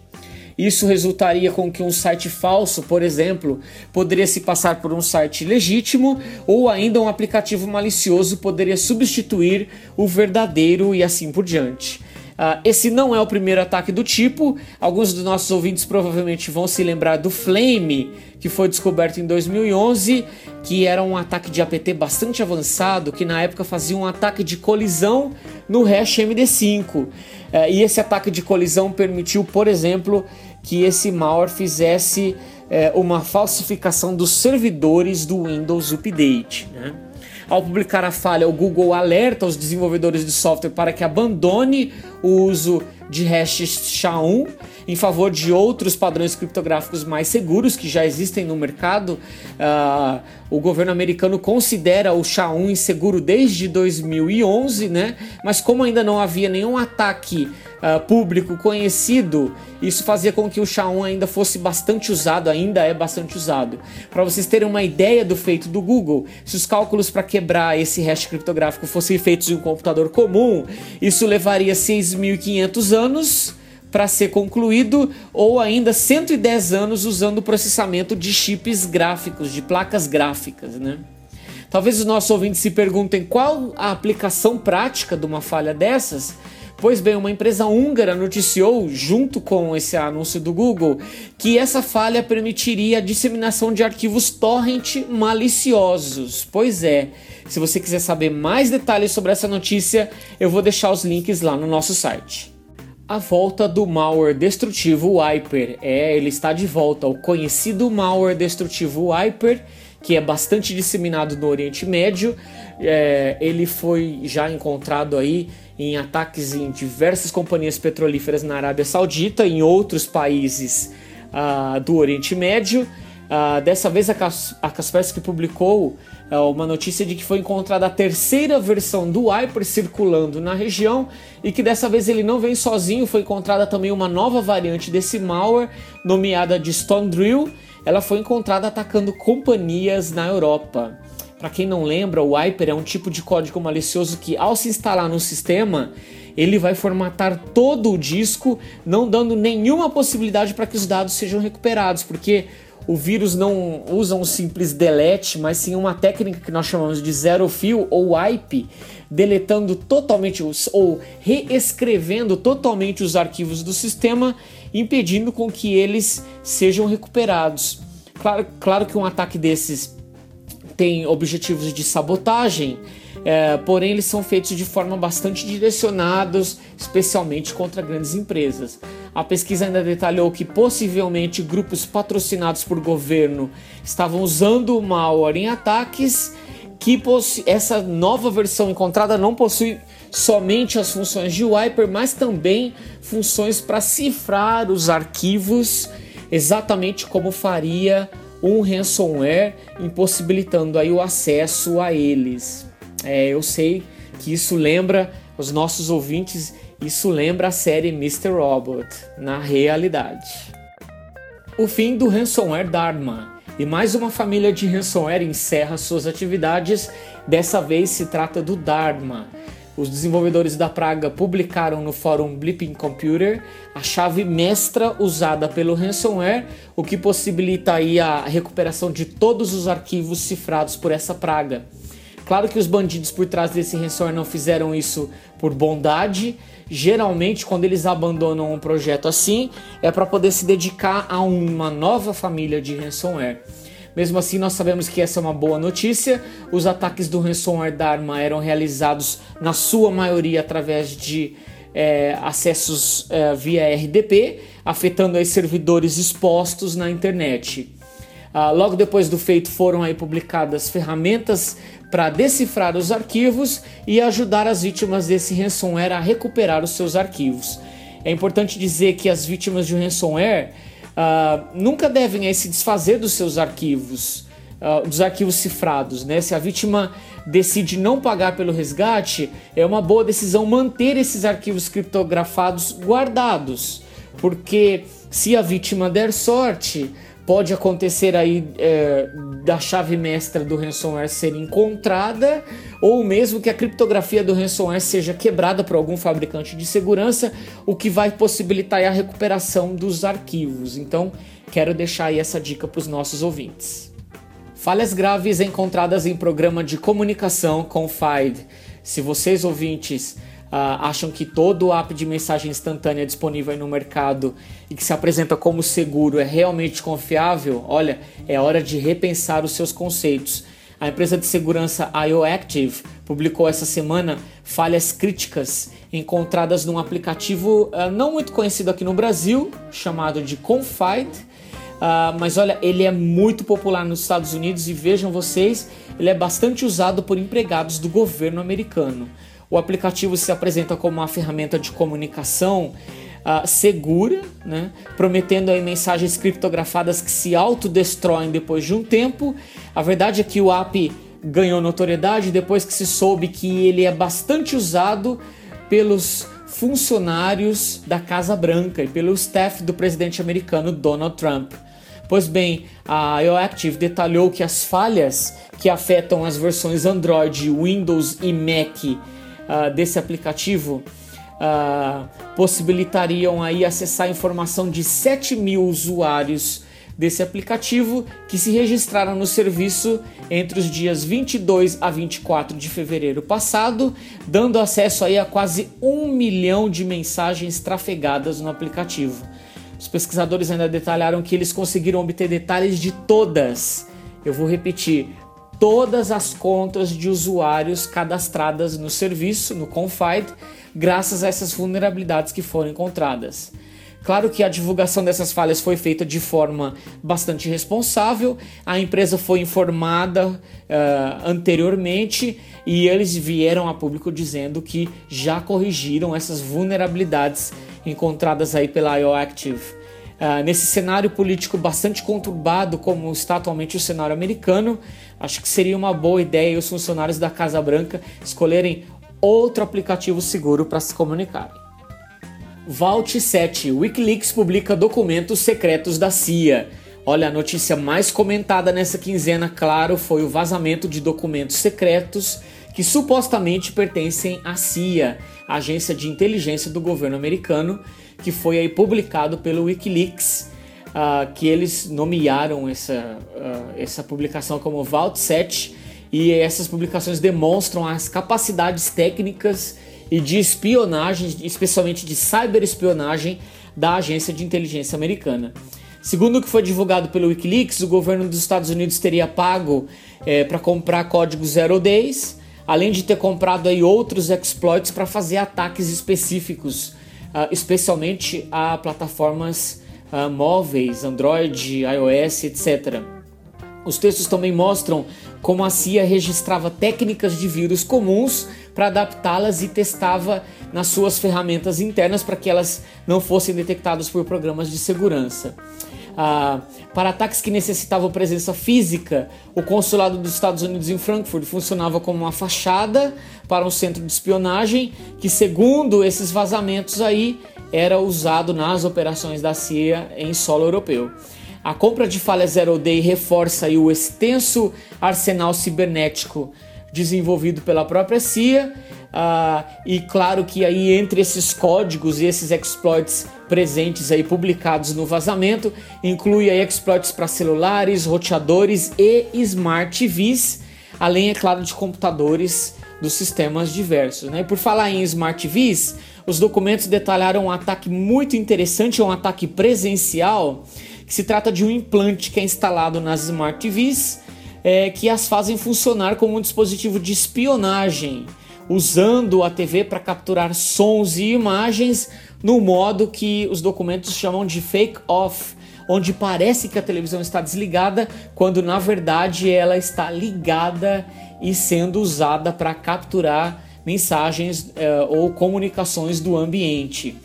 Speaker 4: Isso resultaria com que um site falso, por exemplo, poderia se passar por um site legítimo ou ainda um aplicativo malicioso poderia substituir o verdadeiro e assim por diante. Uh, esse não é o primeiro ataque do tipo. Alguns dos nossos ouvintes provavelmente vão se lembrar do Flame, que foi descoberto em 2011, que era um ataque de APT bastante avançado, que na época fazia um ataque de colisão no hash MD5. Uh, ah, e esse ataque de colisão permitiu, por exemplo, que esse malware fizesse uh, uma falsificação dos servidores do Windows Update. Né? Ao publicar a falha, o Google alerta os desenvolvedores de software para que abandone o uso de hashes SHA-1 em favor de outros padrões criptográficos mais seguros que já existem no mercado. Uh, o governo americano considera o SHA-1 inseguro desde 2011, né? Mas como ainda não havia nenhum ataque uh, público conhecido, isso fazia com que o SHA-1 ainda fosse bastante usado, ainda é bastante usado. Para vocês terem uma ideia do feito do Google, se os cálculos para quebrar esse hash criptográfico fossem feitos em um computador comum, isso levaria 6.500 anos para ser concluído ou ainda 110 anos usando o processamento de chips gráficos, de placas gráficas, né? Talvez os nossos ouvintes se perguntem qual a aplicação prática de uma falha dessas. Pois bem, uma empresa húngara noticiou, junto com esse anúncio do Google, que essa falha permitiria a disseminação de arquivos torrent maliciosos. Pois é, se você quiser saber mais detalhes sobre essa notícia, eu vou deixar os links lá no nosso site. A volta do malware destrutivo Wiper. É, ele está de volta. O conhecido malware destrutivo Wiper, que é bastante disseminado no Oriente Médio. É, ele foi já encontrado aí em ataques em diversas companhias petrolíferas na Arábia Saudita, em outros países uh, do Oriente Médio. Uh, dessa vez a, a Kaspersky publicou uh, uma notícia de que foi encontrada a terceira versão do Hyper circulando na região e que dessa vez ele não vem sozinho, foi encontrada também uma nova variante desse malware, nomeada de Stone Drill. Ela foi encontrada atacando companhias na Europa. Para quem não lembra, o Wiper é um tipo de código malicioso que, ao se instalar no sistema, ele vai formatar todo o disco, não dando nenhuma possibilidade para que os dados sejam recuperados, porque o vírus não usa um simples delete, mas sim uma técnica que nós chamamos de zero fio ou wipe, deletando totalmente os, ou reescrevendo totalmente os arquivos do sistema, impedindo com que eles sejam recuperados. Claro, claro que um ataque desses tem objetivos de sabotagem, é, porém eles são feitos de forma bastante direcionados, especialmente contra grandes empresas. A pesquisa ainda detalhou que possivelmente grupos patrocinados por governo estavam usando o malware em ataques, que essa nova versão encontrada não possui somente as funções de wiper, mas também funções para cifrar os arquivos, exatamente como faria um ransomware impossibilitando aí o acesso a eles. É, eu sei que isso lembra os nossos ouvintes, isso lembra a série Mr. Robot na realidade. O fim do ransomware Dharma. E mais uma família de ransomware encerra suas atividades. Dessa vez se trata do Dharma, os desenvolvedores da praga publicaram no fórum Blipping Computer a chave mestra usada pelo ransomware, o que possibilita aí a recuperação de todos os arquivos cifrados por essa praga. Claro que os bandidos por trás desse ransomware não fizeram isso por bondade. Geralmente, quando eles abandonam um projeto assim, é para poder se dedicar a uma nova família de ransomware. Mesmo assim, nós sabemos que essa é uma boa notícia. Os ataques do ransomware Dharma eram realizados, na sua maioria, através de é, acessos é, via RDP, afetando os servidores expostos na internet. Ah, logo depois do feito, foram aí publicadas ferramentas para decifrar os arquivos e ajudar as vítimas desse ransomware a recuperar os seus arquivos. É importante dizer que as vítimas de ransomware uh, nunca devem aí, se desfazer dos seus arquivos, uh, dos arquivos cifrados. Né? Se a vítima decide não pagar pelo resgate, é uma boa decisão manter esses arquivos criptografados guardados, porque se a vítima der sorte, pode acontecer aí é, da chave mestra do ransomware ser encontrada ou mesmo que a criptografia do ransomware seja quebrada por algum fabricante de segurança, o que vai possibilitar a recuperação dos arquivos. Então, quero deixar aí essa dica para os nossos ouvintes. Falhas graves encontradas em programa de comunicação com FIDE. Se vocês ouvintes Uh, acham que todo app de mensagem instantânea disponível no mercado e que se apresenta como seguro é realmente confiável, olha, é hora de repensar os seus conceitos. A empresa de segurança IOActive publicou essa semana falhas críticas encontradas num aplicativo uh, não muito conhecido aqui no Brasil, chamado de Confide. Uh, mas olha, ele é muito popular nos Estados Unidos e vejam vocês, ele é bastante usado por empregados do governo americano. O aplicativo se apresenta como uma ferramenta de comunicação uh, segura, né? prometendo aí mensagens criptografadas que se autodestroem depois de um tempo. A verdade é que o app ganhou notoriedade depois que se soube que ele é bastante usado pelos funcionários da Casa Branca e pelo staff do presidente americano Donald Trump. Pois bem, a IOActive detalhou que as falhas que afetam as versões Android, Windows e Mac uh, desse aplicativo uh, possibilitariam aí acessar a informação de 7 mil usuários desse aplicativo que se registraram no serviço entre os dias 22 a 24 de fevereiro passado, dando acesso aí a quase um milhão de mensagens trafegadas no aplicativo. Os pesquisadores ainda detalharam que eles conseguiram obter detalhes de todas, eu vou repetir, todas as contas de usuários cadastradas no serviço, no Confide, graças a essas vulnerabilidades que foram encontradas. Claro que a divulgação dessas falhas foi feita de forma bastante responsável, a empresa foi informada uh, anteriormente e eles vieram a público dizendo que já corrigiram essas vulnerabilidades encontradas aí pela IOActive. Uh, nesse cenário político bastante conturbado como está atualmente o cenário americano, acho que seria uma boa ideia os funcionários da Casa Branca escolherem outro aplicativo seguro para se comunicarem. Vault 7. Wikileaks publica documentos secretos da CIA. Olha, a notícia mais comentada nessa quinzena, claro, foi o vazamento de documentos secretos que supostamente pertencem à CIA, agência de inteligência do governo americano, que foi aí publicado pelo WikiLeaks, uh, que eles nomearam essa, uh, essa publicação como Vault 7 e essas publicações demonstram as capacidades técnicas e de espionagem, especialmente de cyberespionagem da agência de inteligência americana. Segundo o que foi divulgado pelo WikiLeaks, o governo dos Estados Unidos teria pago é, para comprar código zero days, além de ter comprado aí outros exploits para fazer ataques específicos uh, especialmente a plataformas uh, móveis, Android, iOS, etc. Os textos também mostram como a CIA registrava técnicas de vírus comuns para adaptá-las e testava nas suas ferramentas internas para que elas não fossem detectadas por programas de segurança. Ah, para ataques que necessitavam presença física, o consulado dos Estados Unidos em Frankfurt funcionava como uma fachada para um centro de espionagem que, segundo esses vazamentos aí, era usado nas operações da CIA em solo europeu. A compra de falha Zero Day reforça o extenso arsenal cibernético desenvolvido pela própria CIA Uh, e claro que aí entre esses códigos e esses exploits presentes aí publicados no vazamento, inclui aí exploits para celulares, roteadores e smart TVs, além é claro de computadores dos sistemas diversos. Né? E por falar em smart TVs, os documentos detalharam um ataque muito interessante, um ataque presencial, que se trata de um implante que é instalado nas smart TVs, é, que as fazem funcionar como um dispositivo de espionagem usando a TV para capturar sons e imagens no modo que os documentos chamam de fake off, onde parece que a televisão está desligada, quando na verdade ela está ligada e sendo usada para capturar mensagens uh, ou comunicações do ambiente.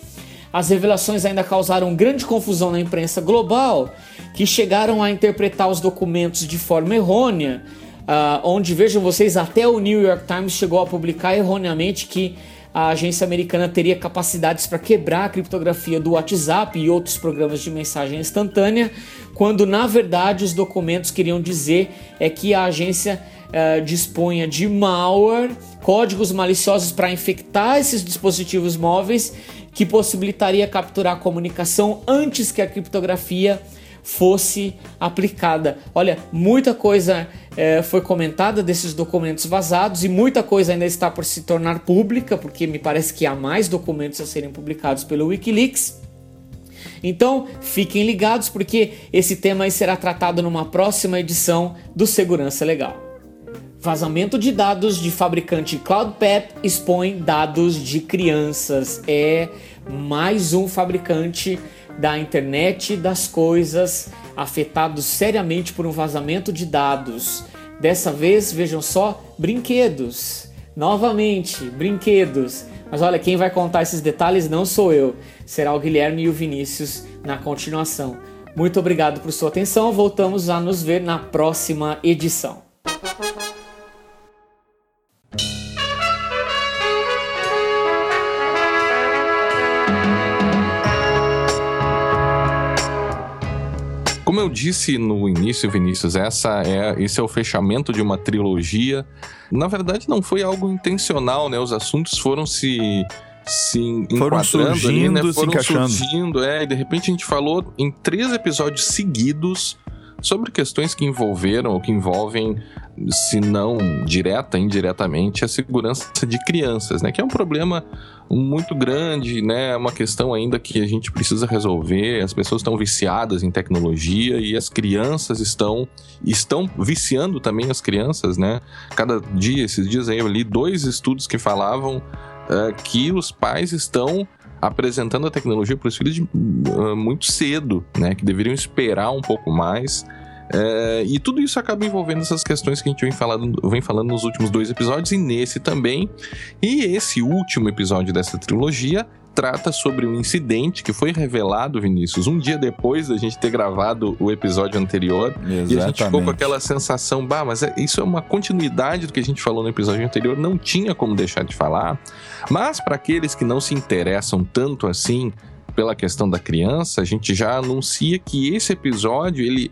Speaker 4: as revelações ainda causaram grande confusão na imprensa global, que chegaram a interpretar os documentos de forma errônea, uh, onde vejam vocês, até o New York Times chegou a publicar erroneamente que a agência americana teria capacidades para quebrar a criptografia do WhatsApp e outros programas de mensagem instantânea, quando na verdade os documentos queriam dizer é que a agência dispunha de malware, códigos maliciosos para infectar esses dispositivos móveis, que possibilitaria capturar a comunicação antes que a criptografia fosse aplicada. Olha, muita coisa é, foi comentada desses documentos vazados e muita coisa ainda está por se tornar pública, porque me parece que há mais documentos a serem publicados pelo Wikileaks. Então, fiquem ligados porque esse tema será tratado numa próxima edição do Segurança Legal. Vazamento de dados de fabricante CloudPet expõe dados de crianças. É mais um fabricante da internet das coisas afetados seriamente por um vazamento de dados. Dessa vez, vejam só, brinquedos. Novamente, brinquedos. Mas olha, quem vai contar esses detalhes não sou eu, será o Guilherme e o Vinícius na continuação. Muito obrigado por sua atenção. Voltamos a nos ver na próxima edição.
Speaker 1: Eu disse no início, Vinícius, essa é, esse é o fechamento de uma trilogia. Na verdade, não foi algo intencional, né? Os assuntos foram se se
Speaker 3: foram surgindo, ali, né?
Speaker 1: Foram
Speaker 3: se encaixando.
Speaker 1: surgindo, é, e de repente a gente falou em três episódios seguidos sobre questões que envolveram ou que envolvem, se não direta, indiretamente, a segurança de crianças, né? Que é um problema muito grande, né? É uma questão ainda que a gente precisa resolver. As pessoas estão viciadas em tecnologia e as crianças estão estão viciando também as crianças, né? Cada dia, esses dias aí eu li dois estudos que falavam uh, que os pais estão apresentando a tecnologia para os filhos de, uh, muito cedo, né? Que deveriam esperar um pouco mais. Uh, e tudo isso acaba envolvendo essas questões que a gente vem falando, vem falando nos últimos dois episódios e nesse também. E esse último episódio dessa trilogia trata sobre um incidente que foi revelado, Vinícius, um dia depois da gente ter gravado o episódio anterior.
Speaker 3: Exatamente.
Speaker 1: E a gente ficou com aquela sensação, bah, mas é, isso é uma continuidade do que a gente falou no episódio anterior, não tinha como deixar de falar. Mas para aqueles que não se interessam tanto assim pela questão da criança, a gente já anuncia que esse episódio ele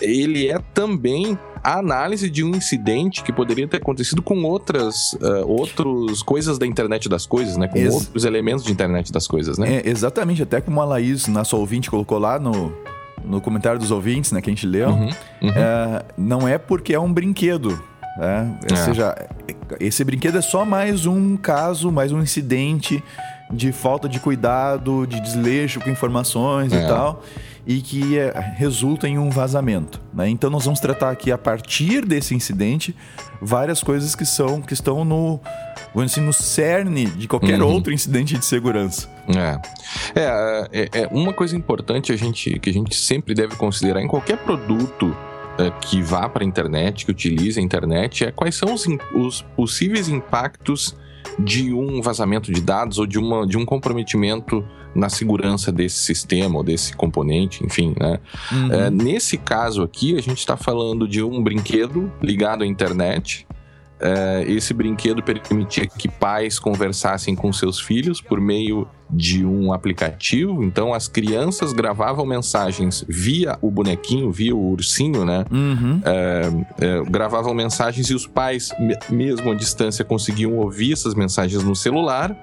Speaker 1: ele é também a análise de um incidente que poderia ter acontecido com outras uh, outros coisas da internet das coisas, né? Com
Speaker 3: Ex
Speaker 1: outros elementos de internet das coisas, né?
Speaker 3: É, exatamente, até como a Laís, nossa ouvinte, colocou lá no, no comentário dos ouvintes, né, que a gente leu,
Speaker 1: Uhum, uhum.
Speaker 3: é, não é porque é um brinquedo. Né? Ou
Speaker 1: É.
Speaker 3: seja, esse brinquedo é só mais um caso, mais um incidente de falta de cuidado, de desleixo com informações
Speaker 1: É.
Speaker 3: e tal, e que é, resulta em um vazamento. Né? Então nós vamos tratar aqui a partir desse incidente várias coisas que são que estão no vamos dizer, assim, no cerne de qualquer
Speaker 1: Uhum.
Speaker 3: outro incidente de segurança.
Speaker 1: É. É, é, é uma coisa importante a gente, que a gente sempre deve considerar em qualquer produto é, que vá para a internet, que utilize a internet, é quais são os, os possíveis impactos de um vazamento de dados ou de, uma, de um comprometimento na segurança desse sistema ou desse componente, enfim, né?
Speaker 3: Uhum.
Speaker 1: É, nesse caso aqui, a gente está falando de um brinquedo ligado à internet. É, esse brinquedo permitia que pais conversassem com seus filhos por meio de um aplicativo. Então, as crianças gravavam mensagens via o bonequinho, via o ursinho, né?
Speaker 3: Uhum.
Speaker 1: É, gravavam mensagens e os pais, me- mesmo à distância, conseguiam ouvir essas mensagens no celular.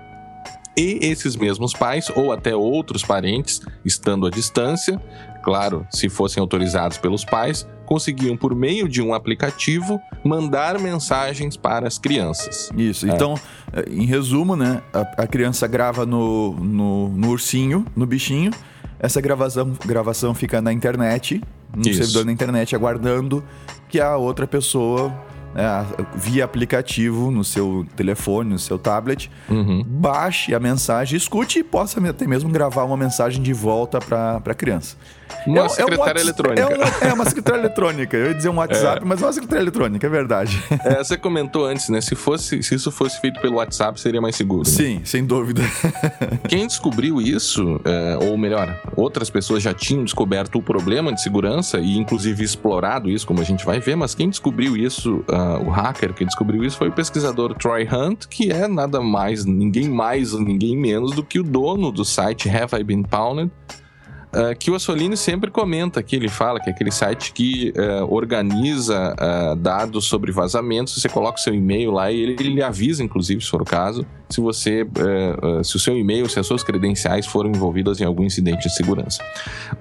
Speaker 1: E esses mesmos pais, ou até outros parentes, estando à distância, claro, se fossem autorizados pelos pais, conseguiam, por meio de um aplicativo, mandar mensagens para as crianças.
Speaker 3: Isso. Então, eh, em resumo, né? A, a criança grava no, no, no ursinho, no bichinho. Essa gravação, gravação fica na internet, no
Speaker 1: Isso.
Speaker 3: servidor na internet, aguardando que a outra pessoa né, via aplicativo no seu telefone, no seu tablet,
Speaker 1: Uhum.
Speaker 3: baixe a mensagem, escute e possa até mesmo gravar uma mensagem de volta para a criança.
Speaker 1: Uma
Speaker 3: É um- é um
Speaker 1: secretária eletrônica.
Speaker 3: É uma, é uma secretária eletrônica. Eu ia dizer um WhatsApp, mas é uma secretária eletrônica, é verdade.
Speaker 1: É, você comentou antes, né? Se, fosse, se isso fosse feito pelo WhatsApp, seria mais seguro. né?
Speaker 3: Sim, sem dúvida.
Speaker 1: Quem descobriu isso, é, ou melhor, outras pessoas já tinham descoberto o problema de segurança e inclusive explorado isso, como a gente vai ver, mas quem descobriu isso, ah, o hacker que descobriu isso foi o pesquisador Troy Hunt, que é nada mais, ninguém mais, ninguém menos do que o dono do site Have I Been Pounded, ah, que o Assolini sempre comenta que ele fala que é aquele site que ah, organiza ah, dados sobre vazamentos, você coloca o seu e-mail lá e ele, ele avisa, inclusive, se for o caso, se você, eh, eh, se o seu e-mail, se as suas credenciais foram envolvidas em algum incidente de segurança.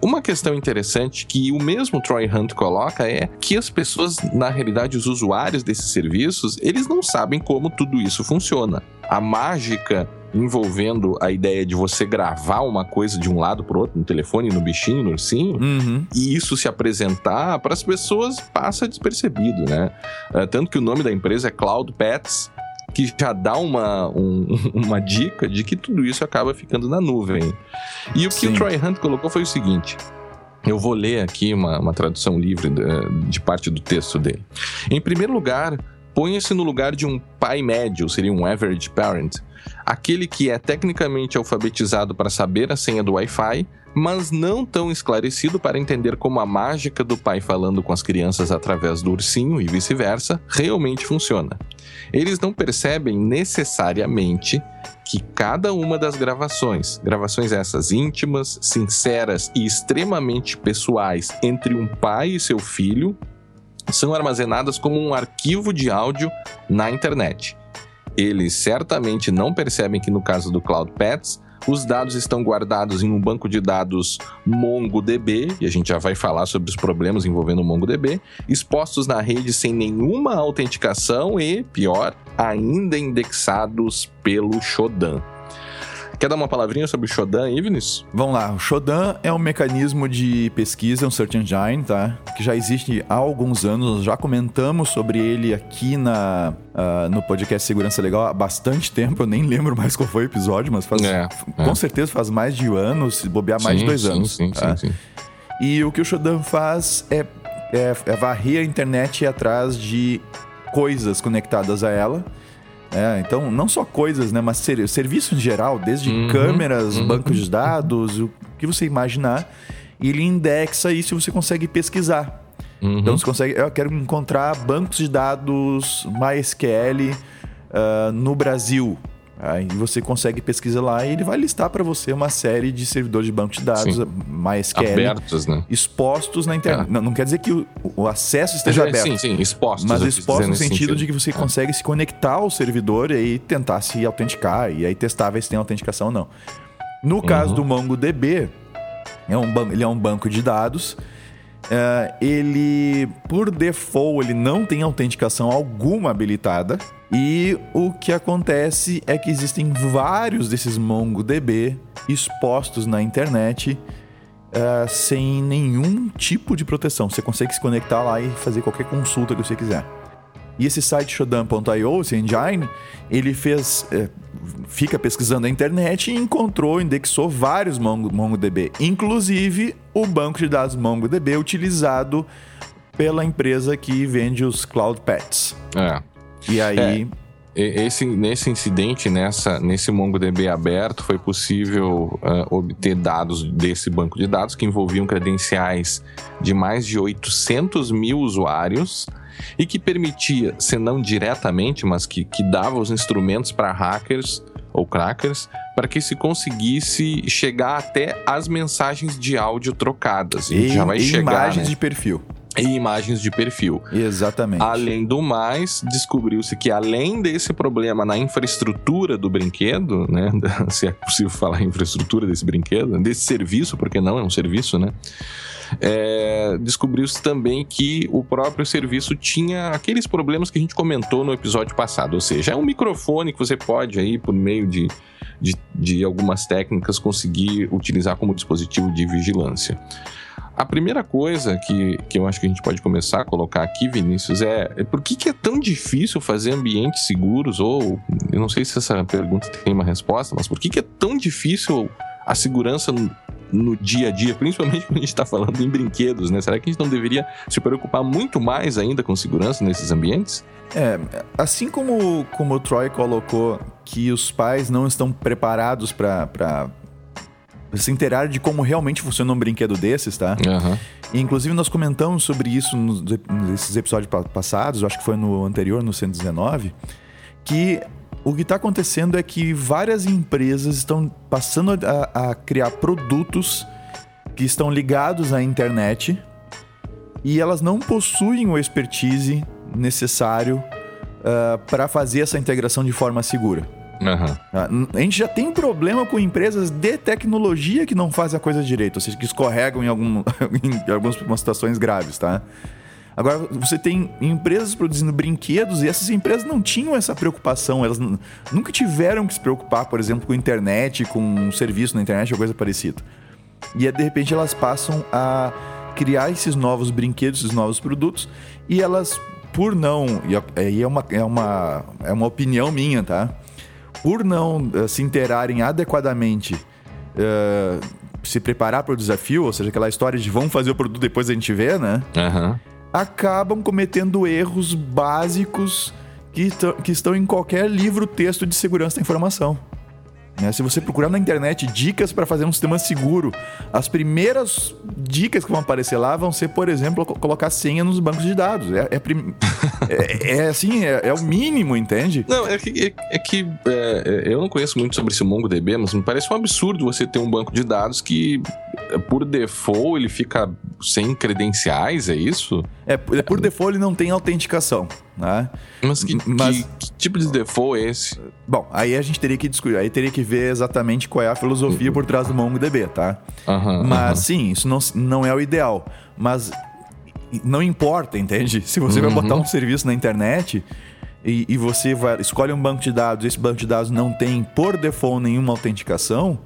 Speaker 1: Uma questão interessante que o mesmo Troy Hunt coloca é que as pessoas, na realidade, os usuários desses serviços, eles não sabem como tudo isso funciona. A mágica envolvendo a ideia de você gravar uma coisa de um lado para outro, no telefone, no bichinho, no ursinho,
Speaker 3: Uhum.
Speaker 1: e isso se apresentar para as pessoas passa despercebido, né? É, tanto que o nome da empresa é Cloud Pets, que já dá uma, um- uma dica de que tudo isso acaba ficando na nuvem. E o que
Speaker 3: Sim.
Speaker 1: o Troy Hunt colocou foi o seguinte. Eu vou ler aqui uma, uma tradução livre de, de parte do texto dele. Em primeiro lugar, ponha-se no lugar de um pai médio, seria um average parent, aquele que é tecnicamente alfabetizado para saber a senha do Wi-Fi, mas não tão esclarecido para entender como a mágica do pai falando com as crianças através do ursinho e vice-versa realmente funciona. Eles não percebem necessariamente que cada uma das gravações, gravações essas íntimas, sinceras e extremamente pessoais entre um pai e seu filho, são armazenadas como um arquivo de áudio na internet. Eles certamente não percebem que no caso do Cloud Pets, os dados estão guardados em um banco de dados MongoDB, e a gente já vai falar sobre os problemas envolvendo o MongoDB, expostos na rede sem nenhuma autenticação e, pior, ainda indexados pelo Shodan. Quer dar uma palavrinha sobre o Shodan, Vinícius?
Speaker 3: Vamos lá, o Shodan é um mecanismo de pesquisa, um search engine, tá? Que já existe há alguns anos, nós já comentamos sobre ele aqui na, ah, no podcast Segurança Legal há bastante tempo, eu nem lembro mais qual foi o episódio, mas faz,
Speaker 1: É,
Speaker 3: com
Speaker 1: é.
Speaker 3: certeza faz mais de um ano, se bobear mais de
Speaker 1: Sim,
Speaker 3: dois
Speaker 1: sim,
Speaker 3: anos.
Speaker 1: Sim,
Speaker 3: tá?
Speaker 1: sim, sim.
Speaker 3: E o que o Shodan faz é, é, é varrer a internet atrás de coisas conectadas a ela. É, então, não só coisas, né, mas ser, serviços em geral, desde
Speaker 1: Uhum,
Speaker 3: câmeras,
Speaker 1: uhum.
Speaker 3: bancos de dados, o que você imaginar. E ele indexa isso e você consegue pesquisar.
Speaker 1: Uhum.
Speaker 3: Então você consegue. Eu quero encontrar bancos de dados MySQL ah, no Brasil. Aí você consegue pesquisar lá e ele vai listar para você uma série de servidores de banco de dados
Speaker 1: Sim.
Speaker 3: MySQL
Speaker 1: Abertos, né?
Speaker 3: expostos na internet.
Speaker 1: É.
Speaker 3: Não, não quer dizer que o, o acesso esteja aberto.
Speaker 1: Sim, sim, expostos.
Speaker 3: Mas
Speaker 1: eu quis
Speaker 3: exposto
Speaker 1: dizer
Speaker 3: no
Speaker 1: nesse
Speaker 3: sentido, de que
Speaker 1: É.
Speaker 3: você consegue se conectar ao servidor e aí tentar se autenticar e aí testar ver se tem autenticação ou não. No caso
Speaker 1: Uhum.
Speaker 3: do MongoDB, é um ele é um banco de dados. É, ele, por default, ele não tem autenticação alguma habilitada. E o que acontece é que existem vários desses MongoDB expostos na internet ah, sem nenhum tipo de proteção. Você consegue se conectar lá e fazer qualquer consulta que você quiser. E esse site shodan.io, esse engine, ele fez. é, fica pesquisando a internet e encontrou, indexou vários Mongo- MongoDB, inclusive o banco de dados MongoDB utilizado pela empresa que vende os Cloud Pets.
Speaker 1: É.
Speaker 3: E aí.
Speaker 1: E- Esse, nesse incidente, nessa, nesse MongoDB aberto, foi possível ah, obter dados desse banco de dados que envolviam credenciais de mais de 800 mil usuários e que permitia, se não diretamente, mas que, que dava os instrumentos para hackers ou crackers para que se conseguisse chegar até as mensagens de áudio trocadas.
Speaker 3: E,
Speaker 1: já vai
Speaker 3: e
Speaker 1: chegar
Speaker 3: imagens
Speaker 1: né?
Speaker 3: de perfil.
Speaker 1: E imagens de perfil.
Speaker 3: Exatamente.
Speaker 1: Além do mais, descobriu-se que além desse problema na infraestrutura do brinquedo, né, se é possível falar infraestrutura desse brinquedo, desse serviço, porque não é um serviço, né, é, descobriu-se também que o próprio serviço tinha aqueles problemas que a gente comentou no episódio passado, ou seja, é um microfone que você pode aí por meio de, de, de algumas técnicas conseguir utilizar como dispositivo de vigilância. A primeira coisa que, que eu acho que a gente pode começar a colocar aqui, Vinícius, é, é por que, que é tão difícil fazer ambientes seguros? Ou, eu não sei se essa pergunta tem uma resposta, mas por que, que é tão difícil a segurança no, no dia a dia, principalmente quando a gente está falando em brinquedos, né? Será que a gente não deveria se preocupar muito mais ainda com segurança nesses ambientes?
Speaker 3: É, assim como, como o Troy colocou que os pais não estão preparados para se inteirar de como realmente funciona um brinquedo desses, tá?
Speaker 1: Uhum.
Speaker 3: E, inclusive, nós comentamos sobre isso nos, nesses episódios passados, acho que foi no anterior, no 119, que o que está acontecendo é que várias empresas estão passando a, a, criar produtos que estão ligados à internet e elas não possuem o expertise necessário uh, para fazer essa integração de forma segura.
Speaker 1: Uhum.
Speaker 3: A gente já tem problema com empresas de tecnologia que não fazem a coisa direito, ou seja, que escorregam em, algum, em algumas situações graves, tá? Agora, você tem empresas produzindo brinquedos e essas empresas não tinham essa preocupação, elas nunca tiveram que se preocupar, por exemplo, com internet, com um serviço na internet ou coisa parecida. E de repente elas passam a criar esses novos brinquedos, esses novos produtos, e elas, por não. E aí é uma, é, uma, é uma opinião minha, tá? Por não uh, se interarem adequadamente. Uh, se preparar para o desafio, ou seja, aquela história de vamos fazer o produto depois a gente vê, né?
Speaker 1: Uhum
Speaker 3: acabam cometendo erros básicos que, que estão em qualquer livro texto de segurança da informação. Né? Se você procurar na internet dicas para fazer um sistema seguro, as primeiras dicas que vão aparecer lá vão ser, por exemplo, colocar senha nos bancos de dados. É, é, prim... é, é assim, é, é, o mínimo, entende?
Speaker 1: Não, é que, é, é que é, eu não conheço muito sobre esse MongoDB, mas me parece um absurdo você ter um banco de dados que, por default, ele fica sem credenciais, é isso?
Speaker 3: É, por default ele não tem autenticação. Né?
Speaker 1: Mas, que, Mas que, que, tipo de default é esse?
Speaker 3: Bom, aí a gente teria que discutir, aí teria que ver exatamente qual é a filosofia uhum. por trás do MongoDB, tá?
Speaker 1: Uhum,
Speaker 3: Mas
Speaker 1: uhum.
Speaker 3: sim, isso não, não é o ideal. Mas não importa, entende? Se você vai botar um serviço na internet e, e você vai, escolhe um banco de dados, esse banco de dados não tem por default nenhuma autenticação,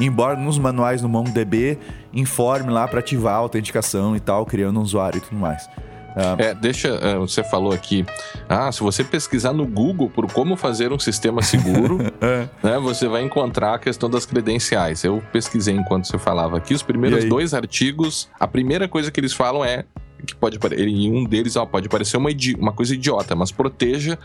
Speaker 3: embora nos manuais do MongoDB informe lá para ativar a autenticação e tal, criando um usuário e tudo mais.
Speaker 1: Ah. É, deixa. É, você falou aqui. Ah, se você pesquisar no Google por como fazer um sistema seguro, é. né, você vai encontrar a questão das credenciais. Eu pesquisei enquanto você falava aqui. Os primeiros dois artigos, a primeira coisa que eles falam é que pode em um deles ó, pode parecer uma, uma coisa idiota, mas proteja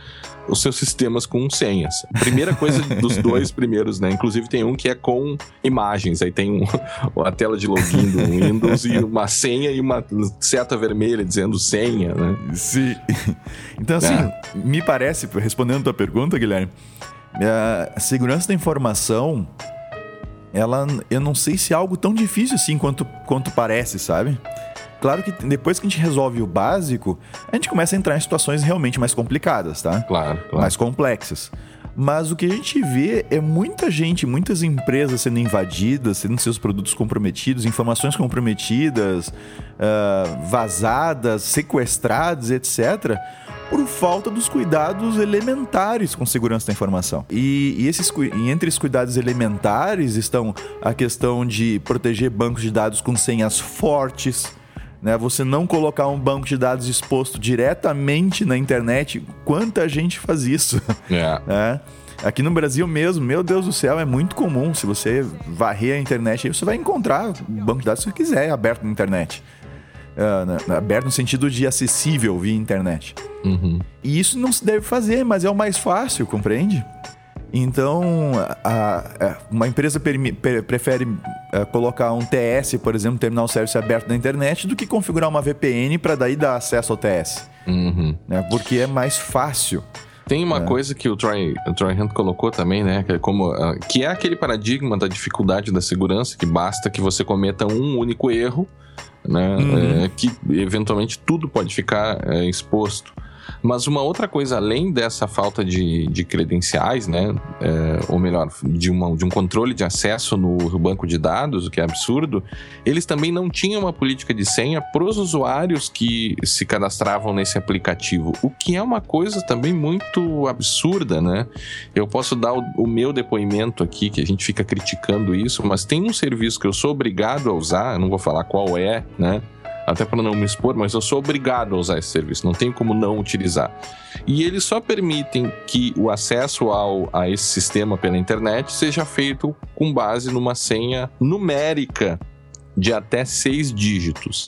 Speaker 1: os seus sistemas com senhas. Primeira coisa dos dois primeiros, né? Inclusive tem um que é com imagens. Aí tem um, a tela de login do Windows e uma senha e uma seta vermelha dizendo senha, né?
Speaker 3: Sim. Então, assim, é. me parece, respondendo a tua pergunta, Guilherme, a segurança da informação, ela, eu não sei se é algo tão difícil assim quanto, quanto parece, sabe? Claro que depois que a gente resolve o básico, a gente começa a entrar em situações realmente mais complicadas, tá?
Speaker 1: Claro, claro.
Speaker 3: Mais complexas. Mas o que a gente vê é muita gente, muitas empresas sendo invadidas, tendo seus produtos comprometidos, informações comprometidas, uh, vazadas, sequestradas, etc., por falta dos cuidados elementares com segurança da informação. E, e, esses, e entre esses cuidados elementares estão a questão de proteger bancos de dados com senhas fortes, né? Você não colocar um banco de dados exposto diretamente na internet, quanta gente faz isso?
Speaker 1: É.
Speaker 3: Né? Aqui no Brasil mesmo, meu Deus do céu, é muito comum. Se você varrer a internet, você vai encontrar o banco de dados que você quiser aberto na internet. Uh, aberto no sentido de acessível via internet.
Speaker 1: Uhum.
Speaker 3: E isso não se deve fazer, mas é o mais fácil, compreende? Então, a, a, uma empresa prefere a, é, colocar um TS, por exemplo, terminal service aberto na internet, do que configurar uma VPN para daí dar acesso ao TS.
Speaker 1: Uhum.
Speaker 3: Né? Porque é mais fácil.
Speaker 1: Tem uma é. coisa que o Troy, o Troy Hunt colocou também, né? Que é, como, que é aquele paradigma da dificuldade da segurança, que basta que você cometa um único erro, né? Uhum. É, que eventualmente tudo pode ficar é, exposto. Mas uma outra coisa, além dessa falta de, de credenciais, né? É, ou melhor, de, uma, de um controle de acesso no banco de dados, o que é absurdo, eles também não tinham uma política de senha para os usuários que se cadastravam nesse aplicativo, o que é uma coisa também muito absurda, né? Eu posso dar o, o meu depoimento aqui, que a gente fica criticando isso, mas tem um serviço que eu sou obrigado a usar, não vou falar qual é, né? Até para não me expor, mas eu sou obrigado a usar esse serviço, não tem como não utilizar. E eles só permitem que o acesso ao, a esse sistema pela internet seja feito com base numa senha numérica de até seis dígitos.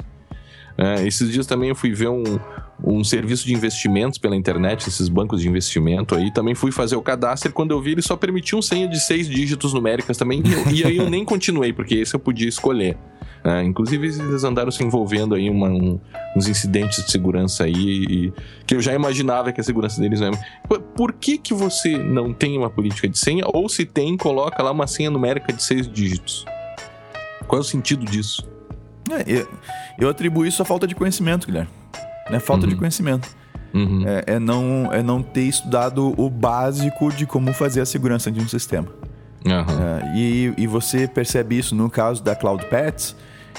Speaker 1: É, esses dias também eu fui ver um, um serviço de investimentos pela internet, esses bancos de investimento aí. Também fui fazer o cadastro quando eu vi, ele só permitia senha de seis dígitos numéricas também. E, e aí eu nem continuei, porque esse eu podia escolher. É, inclusive, eles andaram se envolvendo aí uma, um, uns incidentes de segurança aí, e, que eu já imaginava que a segurança deles não é. Por, por, que, que você não tem uma política de senha? Ou se tem, coloca lá uma senha numérica de seis dígitos? Qual é o sentido disso?
Speaker 3: É, eu, eu, atribuo isso à falta de conhecimento, Guilherme. É falta uhum. de conhecimento. Uhum. É, é, não, é não ter estudado o básico de como fazer a segurança de um sistema. Uhum. e, e você percebe isso no caso da Cloud Pets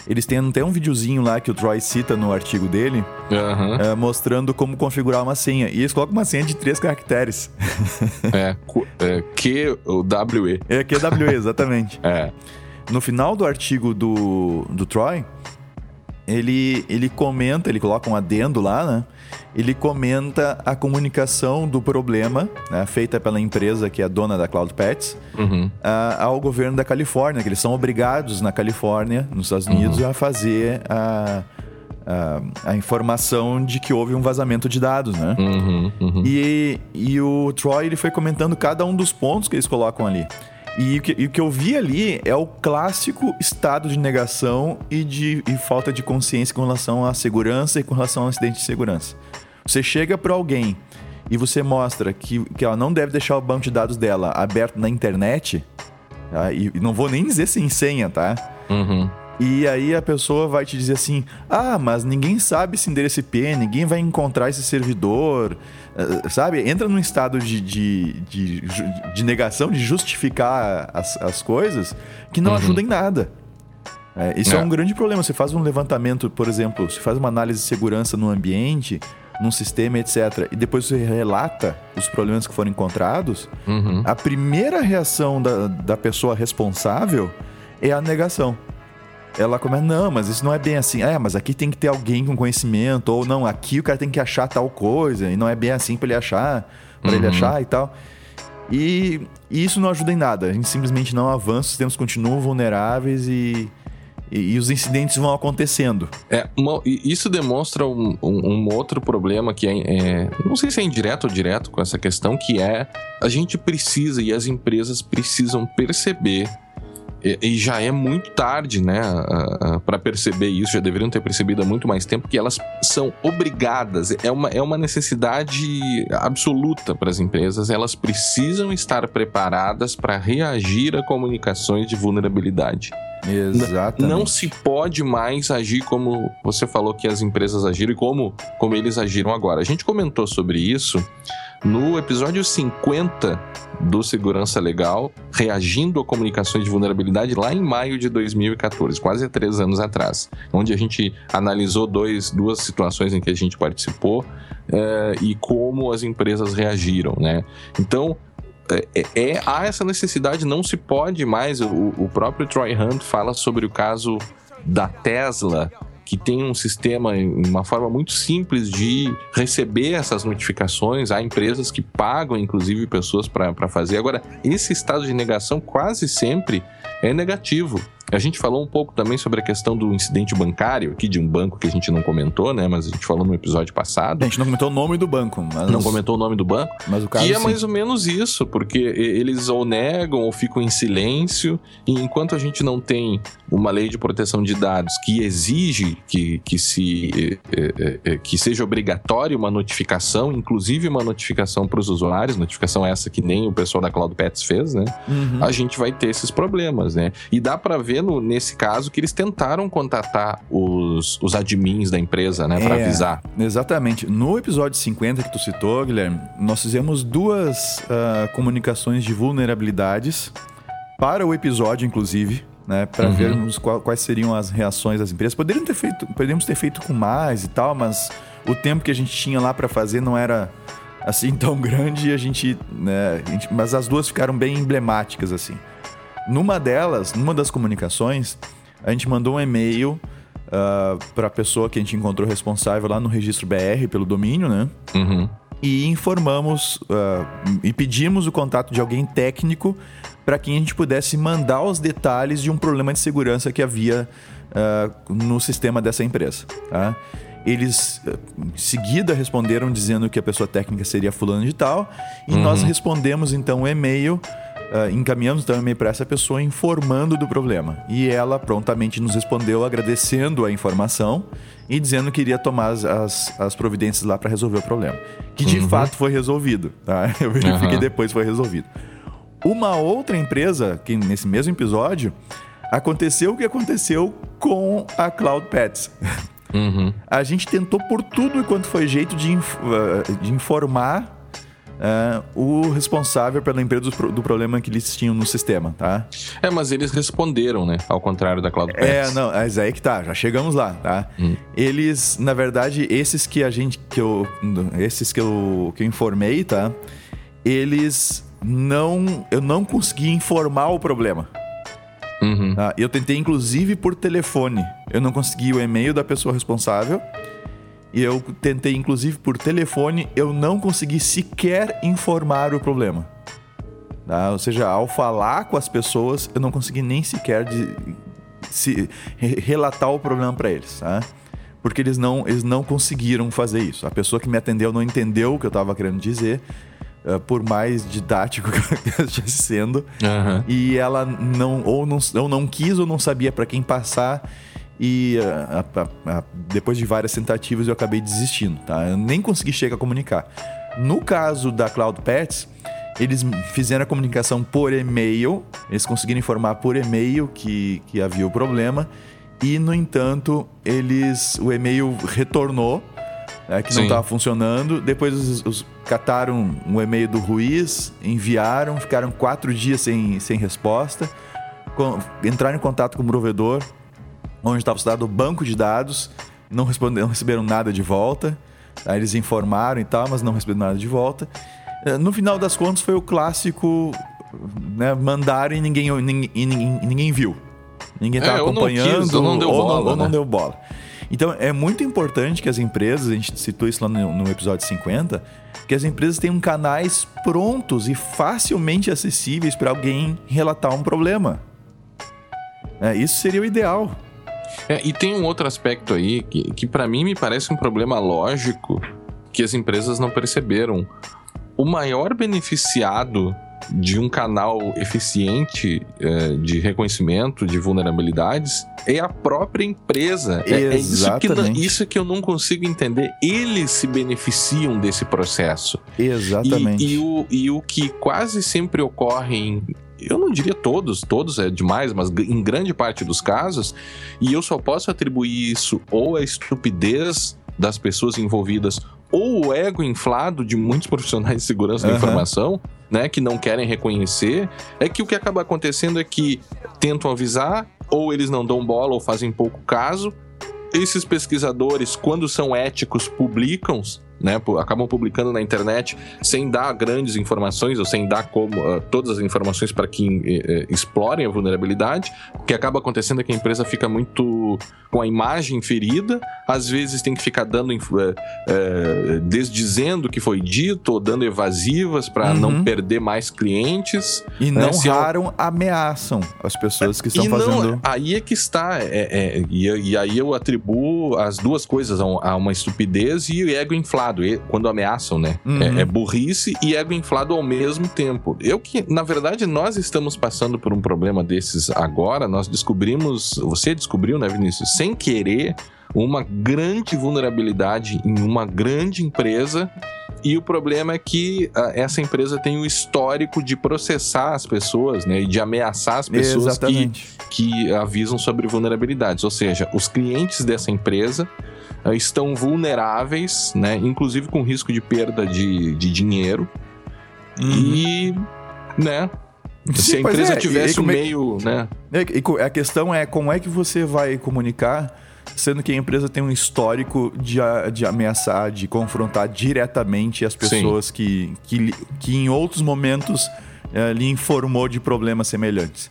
Speaker 3: eles têm até um videozinho lá que o Troy cita no artigo dele, uhum. é, mostrando como configurar uma senha. E eles colocam uma senha de três caracteres.
Speaker 1: é, é QWE.
Speaker 3: É, QWE, exatamente.
Speaker 1: é.
Speaker 3: No final do artigo do, do Troy, ele, ele comenta, ele coloca um adendo lá, né? Ele comenta a comunicação do problema, né, feita pela empresa que é dona da Cloud Pets, uhum. ao governo da Califórnia, que eles são obrigados na Califórnia, nos Estados Unidos, uhum. a fazer a, a, a, informação de que houve um vazamento de dados, né? Uhum, uhum. E, e o Troy ele foi comentando cada um dos pontos que eles colocam ali. E o, que, e o que eu vi ali é o clássico estado de negação e de e falta de consciência com relação à segurança e com relação ao acidente de segurança. Você chega para alguém e você mostra que, que ela não deve deixar o banco de dados dela aberto na internet, tá? e, e não vou nem dizer sem senha, tá? Uhum. E aí a pessoa vai te dizer assim: ah, mas ninguém sabe esse endereço IP, ninguém vai encontrar esse servidor. Uh, sabe? Entra num estado de, de, de, de negação, de justificar as, as coisas que não uhum. ajuda em nada. É, isso é. é um grande problema. Você faz um levantamento, por exemplo, você faz uma análise de segurança no ambiente, num sistema, etc., e depois você relata os problemas que foram encontrados, uhum. a primeira reação da, da pessoa responsável é a negação ela começa, não, mas isso não é bem assim. É, mas aqui tem que ter alguém com conhecimento, ou não, aqui o cara tem que achar tal coisa, e não é bem assim para ele achar, para uhum. ele achar e tal. E, e, isso não ajuda em nada. A gente simplesmente não avança, os sistemas continuam vulneráveis e, e, e os incidentes vão acontecendo.
Speaker 1: É, uma, isso demonstra um, um, um, outro problema que é, é, não sei se é indireto ou direto com essa questão, que é a gente precisa e as empresas precisam perceber e, já é muito tarde, né, para perceber isso, já deveriam ter percebido há muito mais tempo que elas são obrigadas, é uma, é uma necessidade absoluta para as empresas, elas precisam estar preparadas para reagir a comunicações de vulnerabilidade.
Speaker 3: Exatamente.
Speaker 1: Não se pode mais agir como você falou que as empresas agiram e como, como eles agiram agora. A gente comentou sobre isso no episódio 50 do Segurança Legal, reagindo a comunicações de vulnerabilidade lá em maio de 2014, quase três anos atrás, onde a gente analisou dois, duas situações em que a gente participou é, e como as empresas reagiram, né? Então, é, é, há essa necessidade, não se pode mais. O, o próprio Troy Hunt fala sobre o caso da Tesla que tem um sistema, uma forma muito simples de receber essas notificações. Há empresas que pagam, inclusive, pessoas para fazer. Agora, esse estado de negação quase sempre é negativo. A gente falou um pouco também sobre a questão do incidente bancário, aqui de um banco que a gente não comentou, né? Mas a gente falou no episódio passado.
Speaker 3: A gente não comentou o nome do banco. Mas...
Speaker 1: Não comentou o nome do banco.
Speaker 3: Mas o caso,
Speaker 1: que é sim. mais ou menos isso, porque eles ou negam ou ficam em silêncio. E enquanto a gente não tem uma lei de proteção de dados que exige que, que, se, que seja obrigatória uma notificação, inclusive uma notificação para os usuários, notificação essa que nem o pessoal da Cloud Pets fez, né? Uhum. A gente vai ter esses problemas, né? E dá para ver no, nesse caso que eles tentaram contatar os, os admins da empresa, né, para
Speaker 3: É,
Speaker 1: avisar.
Speaker 3: Exatamente. No episódio 50 que tu citou, Guilherme, nós fizemos duas ah, comunicações de vulnerabilidades para o episódio, inclusive, né, para
Speaker 1: Uhum.
Speaker 3: vermos qual- quais seriam as reações das empresas. Poderiam ter feito, poderíamos ter feito com mais e tal, mas o tempo que a gente tinha lá para fazer não era assim tão grande e a gente, né, a gente- mas as duas ficaram bem emblemáticas assim. Numa delas, numa das comunicações, a gente mandou um e-mail para a pessoa que a gente encontrou responsável lá no registro BR pelo domínio, né?
Speaker 1: Uhum.
Speaker 3: E informamos ah, e pedimos o contato de alguém técnico para que a gente pudesse mandar os detalhes de um problema de segurança que havia ah, no sistema dessa empresa. Tá? Eles ah, em seguida responderam dizendo que a pessoa técnica seria fulano de tal e nós respondemos então o e-mail ah, encaminhamos então um e-mail para essa pessoa informando do problema. E ela prontamente nos respondeu agradecendo a informação e dizendo que iria tomar as, as, as providências lá para resolver o problema. Que de fato foi resolvido. Tá? Eu verifiquei
Speaker 1: Uhum.
Speaker 3: depois foi resolvido. Uma outra empresa, que nesse mesmo episódio, aconteceu o que aconteceu com a Cloud Pets.
Speaker 1: Uhum.
Speaker 3: A gente tentou por tudo e quanto foi jeito de, inf- ah, de informar ah, o responsável pela empresa do, do problema que eles tinham no sistema, tá?
Speaker 1: É, mas eles responderam, né? Ao contrário da Cloud
Speaker 3: É, não, mas aí que tá, já chegamos lá, tá? Eles, na verdade, esses que a gente, que eu, esses que eu, que eu informei, tá? Eles não, eu não consegui informar o problema.
Speaker 1: Uhum.
Speaker 3: tá? Eu tentei, inclusive, por telefone. Eu não consegui o e-mail da pessoa responsável. E eu tentei, inclusive, por telefone. Eu não consegui sequer informar o problema. Tá? Ou seja, ao falar com as pessoas, eu não consegui nem sequer de- se, re- relatar o problema para eles. Tá? Porque eles não, eles não conseguiram fazer isso. A pessoa que me atendeu não entendeu o que eu estava querendo dizer. eh, por mais didático que eu estivesse sendo
Speaker 1: Aham.
Speaker 3: e ela não ou não, ou não quis ou não sabia para quem passar e a- a- a- depois de várias tentativas eu acabei desistindo, tá? Eu nem consegui chegar a comunicar. No caso da Cloud Pets, eles fizeram a comunicação por e-mail, eles conseguiram informar por e-mail que, que havia o problema e no entanto eles o e-mail retornou né, que não
Speaker 1: Sim.
Speaker 3: estava funcionando. Depois os, os- cataram um e-mail do Ruiz, enviaram, ficaram quatro dias sem, sem resposta. Com- entraram em contato com o provedor, onde estava estudado o banco de dados, não, responderam, não receberam nada de volta. Aí eles informaram e tal, mas não receberam nada de volta. Eh, No final das contas, foi o clássico, né? Mandaram e ninguém, ninguém, ninguém, ninguém viu. Ninguém
Speaker 1: É,
Speaker 3: estava
Speaker 1: não
Speaker 3: acompanhando,
Speaker 1: quis, ou não deu
Speaker 3: ou
Speaker 1: bola,
Speaker 3: ou não
Speaker 1: né?
Speaker 3: deu bola. Então é muito importante que as empresas, a gente citou isso lá no, no episódio 50, que as empresas tenham canais prontos e facilmente acessíveis para alguém relatar um problema. É, isso seria o ideal.
Speaker 1: É, e tem um outro aspecto aí que, que para mim me parece um problema lógico que as empresas não perceberam. O maior beneficiado de um canal eficiente é, de reconhecimento de vulnerabilidades é a própria empresa. É, é isso, que não, isso que eu não consigo entender. Eles se beneficiam desse processo.
Speaker 3: Exatamente.
Speaker 1: E, e o, e o que quase sempre ocorre em. Eu não diria todos, todos é demais, mas em grande parte dos casos, e eu só posso atribuir isso ou à estupidez das pessoas envolvidas ou o ego inflado de muitos profissionais de segurança da
Speaker 3: Aham.
Speaker 1: informação, né, que não querem reconhecer, é que o que acaba acontecendo é que tentam avisar, ou eles não dão bola ou fazem pouco caso. Esses pesquisadores, quando são éticos, publicam, né, acabam publicando na internet sem dar grandes informações ou sem dar como, ah, todas as informações para que eh, eh, explorem a vulnerabilidade. O que acaba acontecendo é que a empresa fica muito com a imagem ferida, às vezes tem que ficar dando eh, desdizendo o que foi dito ou dando evasivas para
Speaker 3: Uhum.
Speaker 1: não perder mais clientes.
Speaker 3: E não
Speaker 1: se eu-
Speaker 3: ameaçam as pessoas que estão
Speaker 1: e não,
Speaker 3: fazendo.
Speaker 1: aí é que está. é- é- e, e aí eu atribuo as duas coisas a, um- a uma estupidez e o ego inflado, e- quando ameaçam, né?
Speaker 3: Uhum.
Speaker 1: É, é burrice e ego inflado ao mesmo tempo. Eu que, na verdade, nós estamos passando por um problema desses agora, nós descobrimos, você descobriu, né, Vinícius, sem querer, uma grande vulnerabilidade em uma grande empresa E o problema é que uh, essa empresa tem o histórico de processar as pessoas, né? E de ameaçar as pessoas que, que avisam sobre vulnerabilidades. Ou seja, os clientes dessa empresa estão vulneráveis, né? Inclusive com risco de perda de, de dinheiro. Uhum. E, né? Sim, Se a empresa é, tivesse o um meio, né?
Speaker 3: a questão é como é que você vai comunicar sendo que a empresa tem um histórico de, de ameaçar, de confrontar diretamente as pessoas que, que, que em outros momentos é, lhe informou de problemas semelhantes.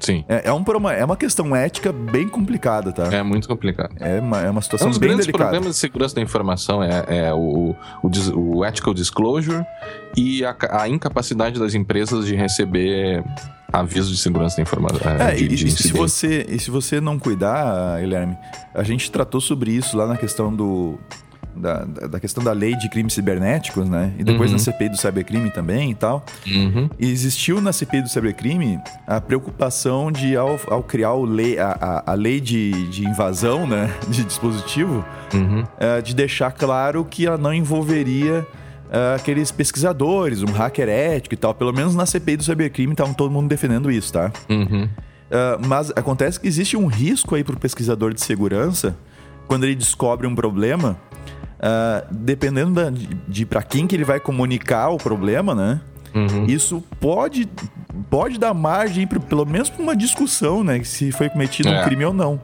Speaker 1: Sim.
Speaker 3: É, é, um, é uma questão ética bem complicada, tá?
Speaker 1: É muito complicado.
Speaker 3: É uma, é uma situação
Speaker 1: um dos
Speaker 3: bem
Speaker 1: grandes
Speaker 3: delicada.
Speaker 1: problemas de segurança da informação é, é o, o, o, ethical disclosure e a, a incapacidade das empresas de receber aviso de segurança da informação.
Speaker 3: É, de, de e, se você, e se você não cuidar, Guilherme, a gente tratou sobre isso lá na questão do. Da, da questão da lei de crimes cibernéticos, né? E depois uhum. na CPI do cybercrime também e tal.
Speaker 1: Uhum.
Speaker 3: E existiu na CPI do cybercrime a preocupação de, ao, ao criar lei, a, a, a, lei de, de invasão, né? De dispositivo,
Speaker 1: uhum.
Speaker 3: uh, de deixar claro que ela não envolveria uh, aqueles pesquisadores, um hacker ético e tal. Pelo menos na CPI do cybercrime estavam todo mundo defendendo isso, tá?
Speaker 1: Uhum.
Speaker 3: Uh, mas acontece que existe um risco aí para o pesquisador de segurança quando ele descobre um problema, uh, dependendo da, de, de para quem que ele vai comunicar o problema, né?
Speaker 1: Uhum.
Speaker 3: Isso pode, pode dar margem, pra, pelo menos para uma discussão, né? Se foi cometido é. um crime ou não.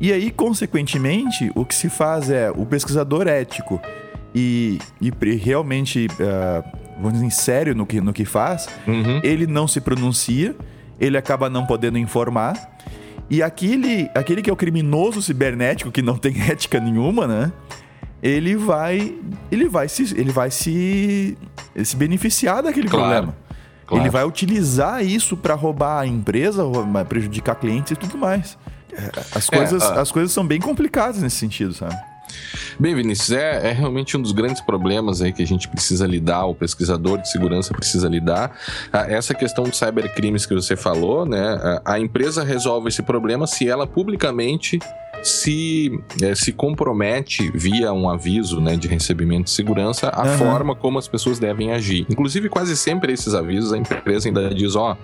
Speaker 3: E aí, consequentemente, o que se faz é o pesquisador ético e, e realmente, uh, vamos dizer, sério no que, no que faz,
Speaker 1: uhum.
Speaker 3: ele não se pronuncia, ele acaba não podendo informar. E aquele, aquele que é o criminoso cibernético, que não tem ética nenhuma, né? Ele vai. Ele vai se. Ele vai se. se beneficiar daquele claro. problema. Claro. Ele vai utilizar isso para roubar a empresa, prejudicar clientes e tudo mais. É, as coisas, é, as coisas são bem complicadas nesse sentido, sabe?
Speaker 1: Bem, Vinícius, é, é, realmente um dos grandes problemas aí que a gente precisa lidar, o pesquisador de segurança precisa lidar. Ah, essa questão de cybercrimes que você falou, né? A empresa resolve esse problema se ela publicamente se, é, se compromete via um aviso né, de recebimento de segurança a uhum. forma como as pessoas devem agir. Inclusive, quase sempre esses avisos a empresa ainda diz, ó,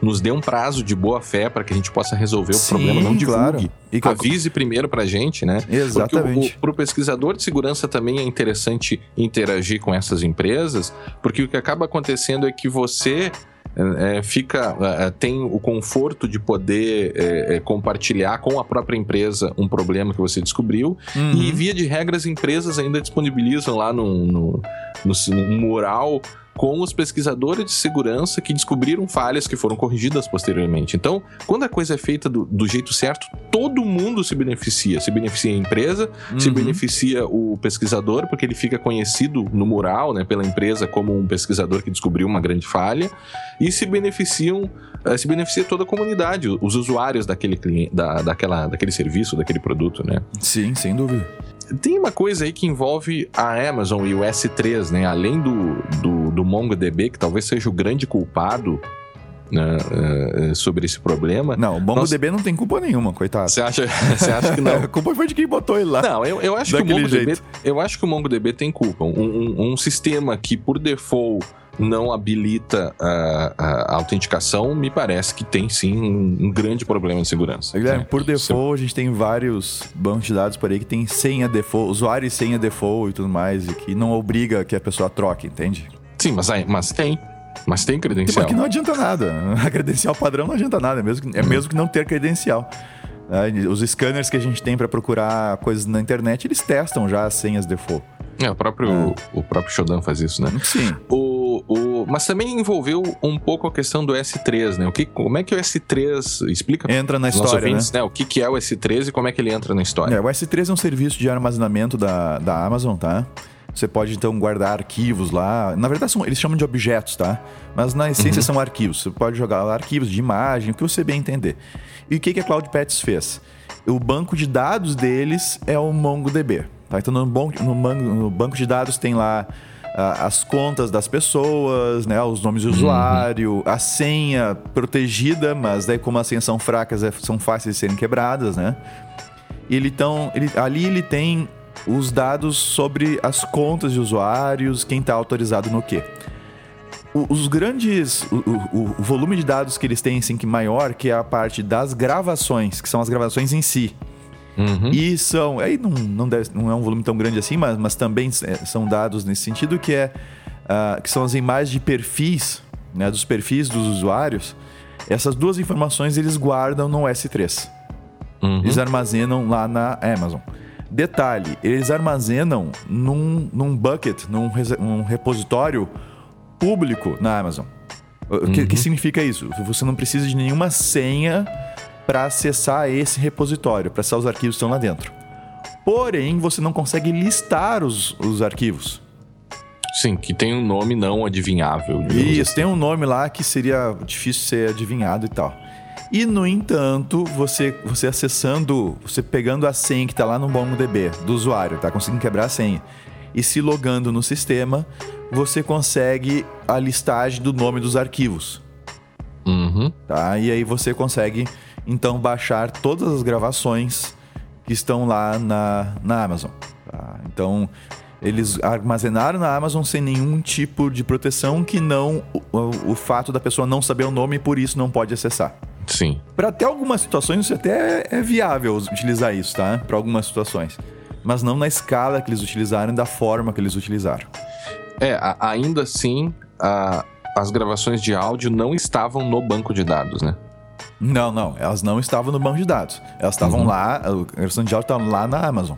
Speaker 1: nos dê um prazo de boa fé para que a gente possa resolver Sim, o problema, não divulgue. Claro. E que Avise primeiro para a gente, né?
Speaker 3: Exatamente.
Speaker 1: Para o pesquisador de segurança também é interessante interagir com essas empresas, porque o que acaba acontecendo é que você é, fica é, tem o conforto de poder é, é, compartilhar com a própria empresa um problema que você descobriu uhum. e via de regra as empresas ainda disponibilizam lá no, no, no, no mural com os pesquisadores de segurança que descobriram falhas que foram corrigidas posteriormente. Então, quando a coisa é feita do, do jeito certo, todo mundo se beneficia. Se beneficia a empresa, uhum. se beneficia o pesquisador, porque ele fica conhecido no mural, né, pela empresa como um pesquisador que descobriu uma grande falha, e se beneficiam, uh, se beneficia toda a comunidade, os usuários daquele cliente, da, daquela, daquele serviço, daquele produto, né?
Speaker 3: Sim, sem dúvida
Speaker 1: tem uma coisa aí que envolve a Amazon e o S3, né? Além do, do, do MongoDB, que talvez seja o grande culpado né, uh, sobre esse problema.
Speaker 3: Não, o MongoDB Nós... não tem culpa nenhuma, coitado.
Speaker 1: Você acha, acha que não?
Speaker 3: a culpa foi de quem botou ele lá.
Speaker 1: Não, eu, eu acho que o MongoDB, eu acho que o MongoDB tem culpa. Um, um, um sistema que por default não habilita a, a, autenticação, me parece que tem sim um, um grande problema de segurança.
Speaker 3: Guilherme, né? por default, a gente tem vários bancos de dados por aí que tem senha default, usuário e senha default e tudo mais, e que não obriga que a pessoa troque, entende?
Speaker 1: Sim, mas, mas tem. Mas tem credencial.
Speaker 3: Tipo, que não adianta nada. A credencial padrão não adianta nada, é mesmo que, é mesmo que não ter credencial. Os scanners que a gente tem para procurar coisas na internet, eles testam já as senhas default.
Speaker 1: É, o próprio, é. o próprio Shodan faz isso, né?
Speaker 3: Sim.
Speaker 1: O, o, mas também envolveu um pouco a questão do S3, né? O que, como é que o S3 explica?
Speaker 3: Entra na história, ouvintes,
Speaker 1: né? né? O que, que é o S3 e como é que ele entra na história?
Speaker 3: É, o S3 é um serviço de armazenamento da, da Amazon, tá? Você pode então guardar arquivos lá. Na verdade, são, eles chamam de objetos, tá? Mas na essência uhum. são arquivos. Você pode jogar lá arquivos de imagem, o que você bem entender. E o que, que a CloudPets fez? O banco de dados deles é o MongoDB. Tá? Então no, no, no banco de dados tem lá as contas das pessoas, né? os nomes de uhum. usuário, uhum. a senha protegida, mas daí como as senhas são fracas, é, são fáceis de serem quebradas, né? Ele, então, ele, ali ele tem os dados sobre as contas de usuários, quem está autorizado no quê. O- Os grandes. O, o- o volume de dados que eles têm, assim, que maior, que é a parte das gravações, que são as gravações em si.
Speaker 1: Uhum.
Speaker 3: E são. Aí não, não, deve- não é um volume tão grande assim, mas, mas também é, são dados nesse sentido que é. ah, que são as imagens de perfis, né? Dos perfis dos usuários. Essas duas informações eles guardam no S3.
Speaker 1: Uhum.
Speaker 3: Eles armazenam lá na Amazon. Detalhe, eles armazenam num, num bucket, num rese- um repositório público na Amazon. O que, que significa isso? Você não precisa de nenhuma senha para acessar esse repositório, para acessar os arquivos que estão lá dentro. Porém, você não consegue listar os, os arquivos.
Speaker 1: Sim, que tem um nome não adivinhável.
Speaker 3: Isso, tem um nome lá que seria difícil ser adivinhado e tal. E, no entanto, você, você acessando, você pegando a senha que está lá no MongoDB do usuário, tá conseguindo quebrar a senha, e se logando no sistema, você consegue a listagem do nome dos arquivos,
Speaker 1: Uhum.
Speaker 3: tá? E aí você consegue, então, baixar todas as gravações que estão lá na, na Amazon. tá? Então, eles armazenaram na Amazon sem nenhum tipo de proteção que não o, o- fato da pessoa não saber o nome e por isso não pode acessar.
Speaker 1: Sim.
Speaker 3: Para até algumas situações isso até é viável utilizar isso, tá? Para algumas situações. Mas não na escala que eles utilizaram e da forma que eles utilizaram.
Speaker 1: É, a- ainda assim, a- as gravações de áudio não estavam no banco de dados, né?
Speaker 3: Não, não, elas não estavam no banco de dados. Elas estavam lá, a de áudio estava lá na Amazon.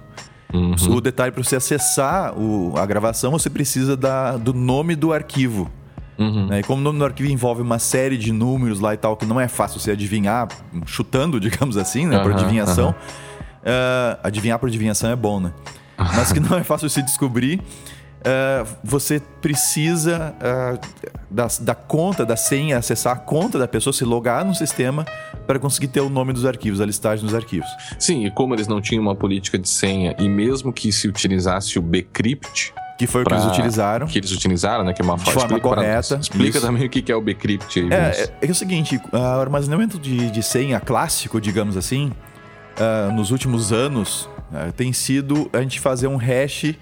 Speaker 1: Uhum.
Speaker 3: O detalhe para você acessar o- a gravação, você precisa da- do nome do arquivo.
Speaker 1: Uhum.
Speaker 3: né? E como o nome do arquivo envolve uma série de números lá e tal, que não é fácil você adivinhar, chutando, digamos assim, né? Por adivinhação. Ah, adivinhar por adivinhação é bom, né? Mas que não é fácil se descobrir. Ah, você precisa ah, da, da conta, da senha, acessar a conta da pessoa, se logar no sistema para conseguir ter o nome dos arquivos, a listagem dos arquivos.
Speaker 1: Sim, e como eles não tinham uma política de senha, e mesmo que se utilizasse o Bcrypt,
Speaker 3: Que foi o que
Speaker 1: Pra-
Speaker 3: eles utilizaram.
Speaker 1: que eles utilizaram, né? Que é uma
Speaker 3: forma
Speaker 1: explica pra-
Speaker 3: correta,
Speaker 1: explica
Speaker 3: isso.
Speaker 1: também o que é o Bcrypt aí,
Speaker 3: É, é, é o seguinte, o armazenamento de, de senha clássico, digamos assim, ah, nos últimos anos, ah, tem sido a gente fazer um hash,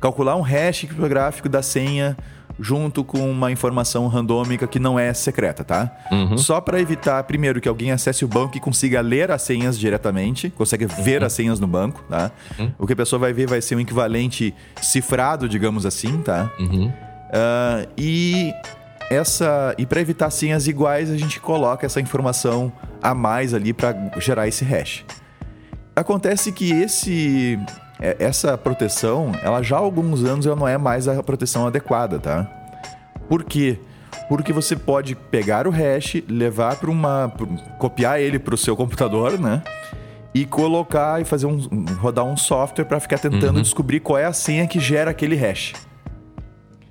Speaker 3: calcular um hash criptográfico da senha junto com uma informação randômica que não é secreta, tá?
Speaker 1: Uhum.
Speaker 3: Só para evitar, primeiro, que alguém acesse o banco e consiga ler as senhas diretamente, consegue ver as senhas no banco, tá? O que a pessoa vai ver vai ser um equivalente cifrado, digamos assim, tá?
Speaker 1: Uhum.
Speaker 3: Ah, e essa e para evitar senhas iguais, a gente coloca essa informação a mais ali para gerar esse hash. Acontece que esse essa proteção, ela já há alguns anos ela não é mais a proteção adequada, tá? Por quê? Porque você pode pegar o hash, levar para uma copiar ele para o seu computador, né? E colocar e fazer um rodar um software para ficar tentando descobrir qual é a senha que gera aquele hash.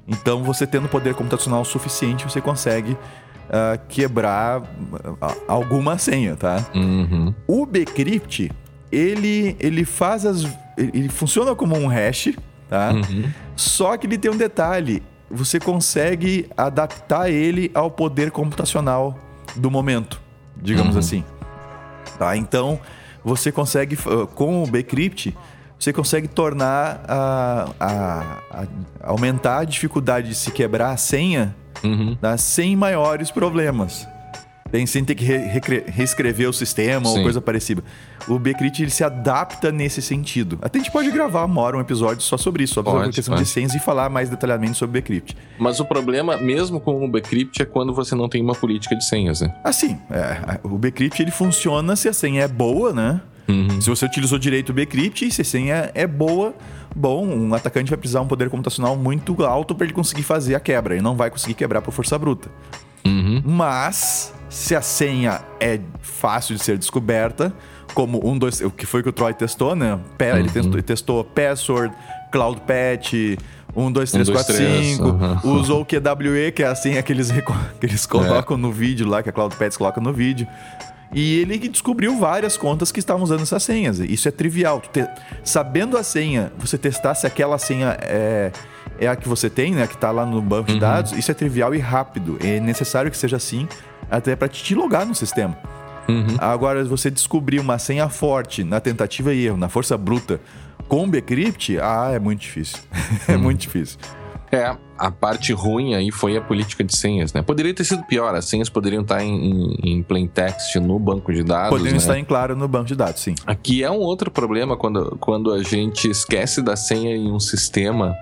Speaker 3: Então, você tendo poder computacional suficiente, você consegue ah, quebrar ah, alguma senha, tá?
Speaker 1: Uhum.
Speaker 3: O Bcrypt, ele, ele faz as. Ele funciona como um hash, tá?
Speaker 1: Uhum.
Speaker 3: Só que ele tem um detalhe: você consegue adaptar ele ao poder computacional do momento, digamos
Speaker 1: Uhum.
Speaker 3: assim. Tá? Então, você consegue, uh, com o Bcrypt, você consegue tornar a, a- a- aumentar a dificuldade de se quebrar a senha
Speaker 1: Uhum.
Speaker 3: tá? sem maiores problemas. Tem, sem ter que re- reescrever o sistema ou
Speaker 1: Sim.
Speaker 3: coisa parecida. O Bcrypt ele se adapta nesse sentido. Até a gente pode gravar uma hora um episódio só sobre isso, só sobre a questão de senhas e falar mais detalhadamente sobre o Bcrypt.
Speaker 1: Mas o problema, mesmo com o Bcrypt, é quando você não tem uma política de senhas, né?
Speaker 3: Assim, é, o Bcrypt ele funciona se a senha é boa, né?
Speaker 1: Uhum.
Speaker 3: Se você utilizou direito o Bcrypt, se a senha é boa, bom, um atacante vai precisar um poder computacional muito alto para ele conseguir fazer a quebra. Ele não vai conseguir quebrar por força bruta.
Speaker 1: Uhum.
Speaker 3: Mas, se a senha é fácil de ser descoberta, como um, dois, o que foi que o Troy testou, né? Ele testou, testou Password, Cloud Patch, 1, 2, 3,
Speaker 1: 2,
Speaker 3: 4,
Speaker 1: 3,
Speaker 3: 5.
Speaker 1: aham.
Speaker 3: Usou o QWE, que é a senha que eles, reco- que eles colocam no vídeo lá, que a Cloud Patch coloca no vídeo. E ele descobriu várias contas que estavam usando essas senhas. Isso é trivial. Te- Sabendo a senha, você testar se aquela senha é, é a que você tem, né? Que tá lá no banco de dados, isso é trivial e rápido. É necessário que seja assim, até para te logar no sistema.
Speaker 1: Uhum.
Speaker 3: Agora, você descobrir uma senha forte na tentativa e erro, na força bruta, Com Bcrypt, ah, é muito difícil. é muito difícil.
Speaker 1: É, a parte ruim aí foi a política de senhas, né? Poderia ter sido pior, as senhas poderiam estar em, em, em plain text no banco de dados.
Speaker 3: Poderiam
Speaker 1: né?
Speaker 3: estar em claro no banco de dados, sim.
Speaker 1: Aqui é um outro problema quando, quando a gente esquece da senha em um sistema.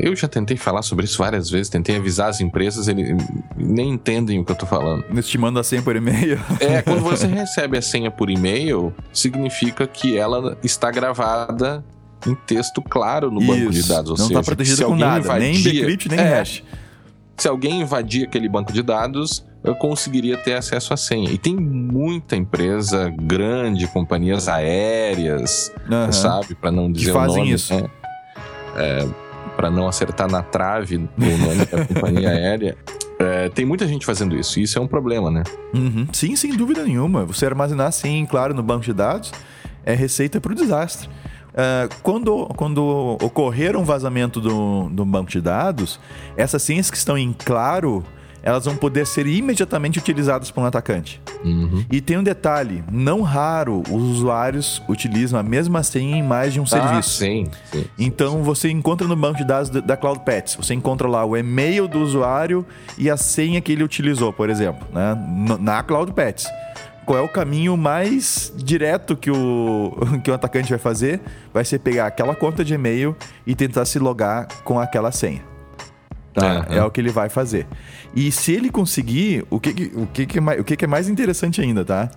Speaker 1: Eu já tentei falar sobre isso várias vezes, tentei avisar as empresas, eles nem entendem o que eu tô falando.
Speaker 3: Eles te mandam a senha por e-mail.
Speaker 1: É, quando você recebe a senha por e-mail, significa que ela está gravada em texto claro no banco de
Speaker 3: Isso.
Speaker 1: dados. Ou
Speaker 3: Não está protegido
Speaker 1: se
Speaker 3: com nada, nem
Speaker 1: invadia-
Speaker 3: Bcrypt, nem
Speaker 1: É,
Speaker 3: hash.
Speaker 1: Se alguém invadir aquele banco de dados, eu conseguiria ter acesso à senha. E tem muita empresa grande, companhias aéreas,
Speaker 3: Aham.
Speaker 1: sabe? Para não dizer
Speaker 3: fazem
Speaker 1: o nome.
Speaker 3: isso.
Speaker 1: né? É, para não acertar na trave o nome da companhia aérea. É, tem muita gente fazendo isso. E isso é um problema, né?
Speaker 3: Uhum. Sim, sem dúvida nenhuma. Você armazenar sim, claro, no banco de dados é receita para o desastre. Ah, quando, quando ocorrer um vazamento do, do banco de dados, essas senhas que estão em claro, elas vão poder ser imediatamente utilizadas por um atacante.
Speaker 1: Uhum.
Speaker 3: E tem um detalhe: não raro os usuários utilizam a mesma senha em mais de um
Speaker 1: Ah,
Speaker 3: serviço.
Speaker 1: sim, sim.
Speaker 3: Então você encontra no banco de dados da- Cloud Pets, você encontra lá o e-mail do usuário e a senha que ele utilizou, por exemplo, né? Na Cloud Pets. Qual é o caminho mais direto que o, que o atacante vai fazer? Vai ser pegar aquela conta de e-mail e tentar se logar com aquela senha. Tá?
Speaker 1: É,
Speaker 3: É,
Speaker 1: é.
Speaker 3: o que ele vai fazer. E se ele conseguir, o que, o que, que, é, mais, o que, que é mais interessante ainda, tá?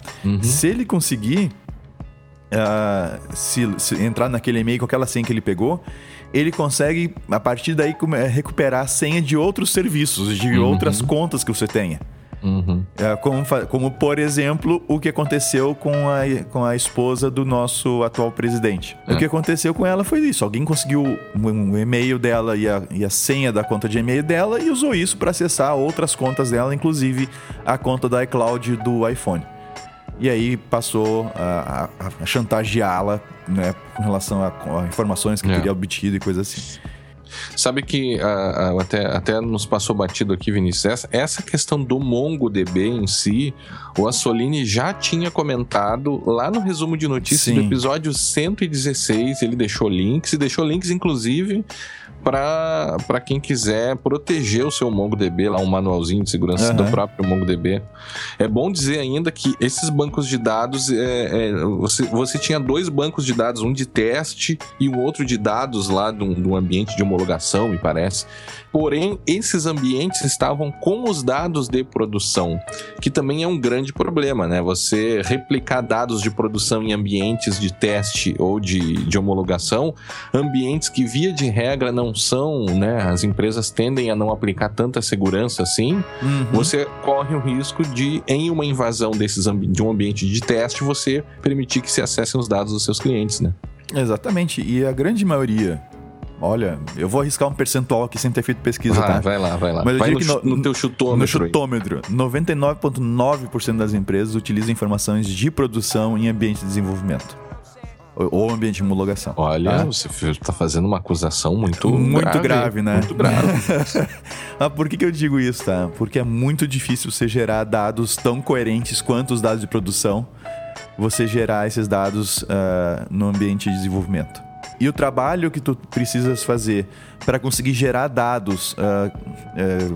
Speaker 3: Se ele conseguir ah, se, se entrar naquele e-mail com aquela senha que ele pegou, ele consegue, a partir daí, recuperar a senha de outros serviços, de outras contas que você tenha.
Speaker 1: Uhum.
Speaker 3: É, como, como, por exemplo, o que aconteceu com a, com a esposa do nosso atual presidente.
Speaker 1: É.
Speaker 3: O que aconteceu com ela foi isso: alguém conseguiu um, um e-mail dela e a, e a senha da conta de e-mail dela e usou isso para acessar outras contas dela, inclusive a conta da iCloud do iPhone. E aí passou a, a- a chantageá-la né, com relação a, a informações que
Speaker 1: É.
Speaker 3: teria obtido e coisa assim.
Speaker 1: Sabe que ah, ah, até, até nos passou batido aqui, Vinícius, essa, essa questão do MongoDB em si, o Assolini já tinha comentado lá no resumo de notícias do
Speaker 3: Sim.
Speaker 1: episódio 116, ele deixou links, e deixou links, inclusive, para quem quiser proteger o seu MongoDB, lá um manualzinho de segurança do
Speaker 3: Aham.
Speaker 1: próprio MongoDB. É bom dizer ainda que esses bancos de dados, é, é, você, você tinha dois bancos de dados, um de teste e um outro de dados lá de um, de um ambiente de homologação, me parece. Porém, esses ambientes estavam com os dados de produção, que também é um grande problema, né? Você replicar dados de produção em ambientes de teste ou de, de homologação, ambientes que, via de regra, não são, né? As empresas tendem a não aplicar tanta segurança assim você corre o risco de, em uma invasão desses de um ambiente de teste, você permitir que se acessem os dados dos seus clientes, né?
Speaker 3: Exatamente. E a grande maioria. Olha, eu vou arriscar um percentual aqui sem ter feito pesquisa,
Speaker 1: Vai,
Speaker 3: tá?
Speaker 1: vai lá, vai lá.
Speaker 3: Mas eu
Speaker 1: vai no,
Speaker 3: que no-
Speaker 1: no teu chutômetro.
Speaker 3: No chutômetro, 99,9% das empresas utilizam informações de produção em ambiente de desenvolvimento. Ou- ambiente de homologação.
Speaker 1: Olha,
Speaker 3: tá?
Speaker 1: você está fazendo uma acusação muito,
Speaker 3: Muito grave, né?
Speaker 1: Muito grave.
Speaker 3: Ah, por que, que eu digo isso, tá? Porque é muito difícil você gerar dados tão coerentes quanto os dados de produção, você gerar esses dados ah, no ambiente de desenvolvimento. E o trabalho que tu precisas fazer para conseguir gerar dados, ah, eh,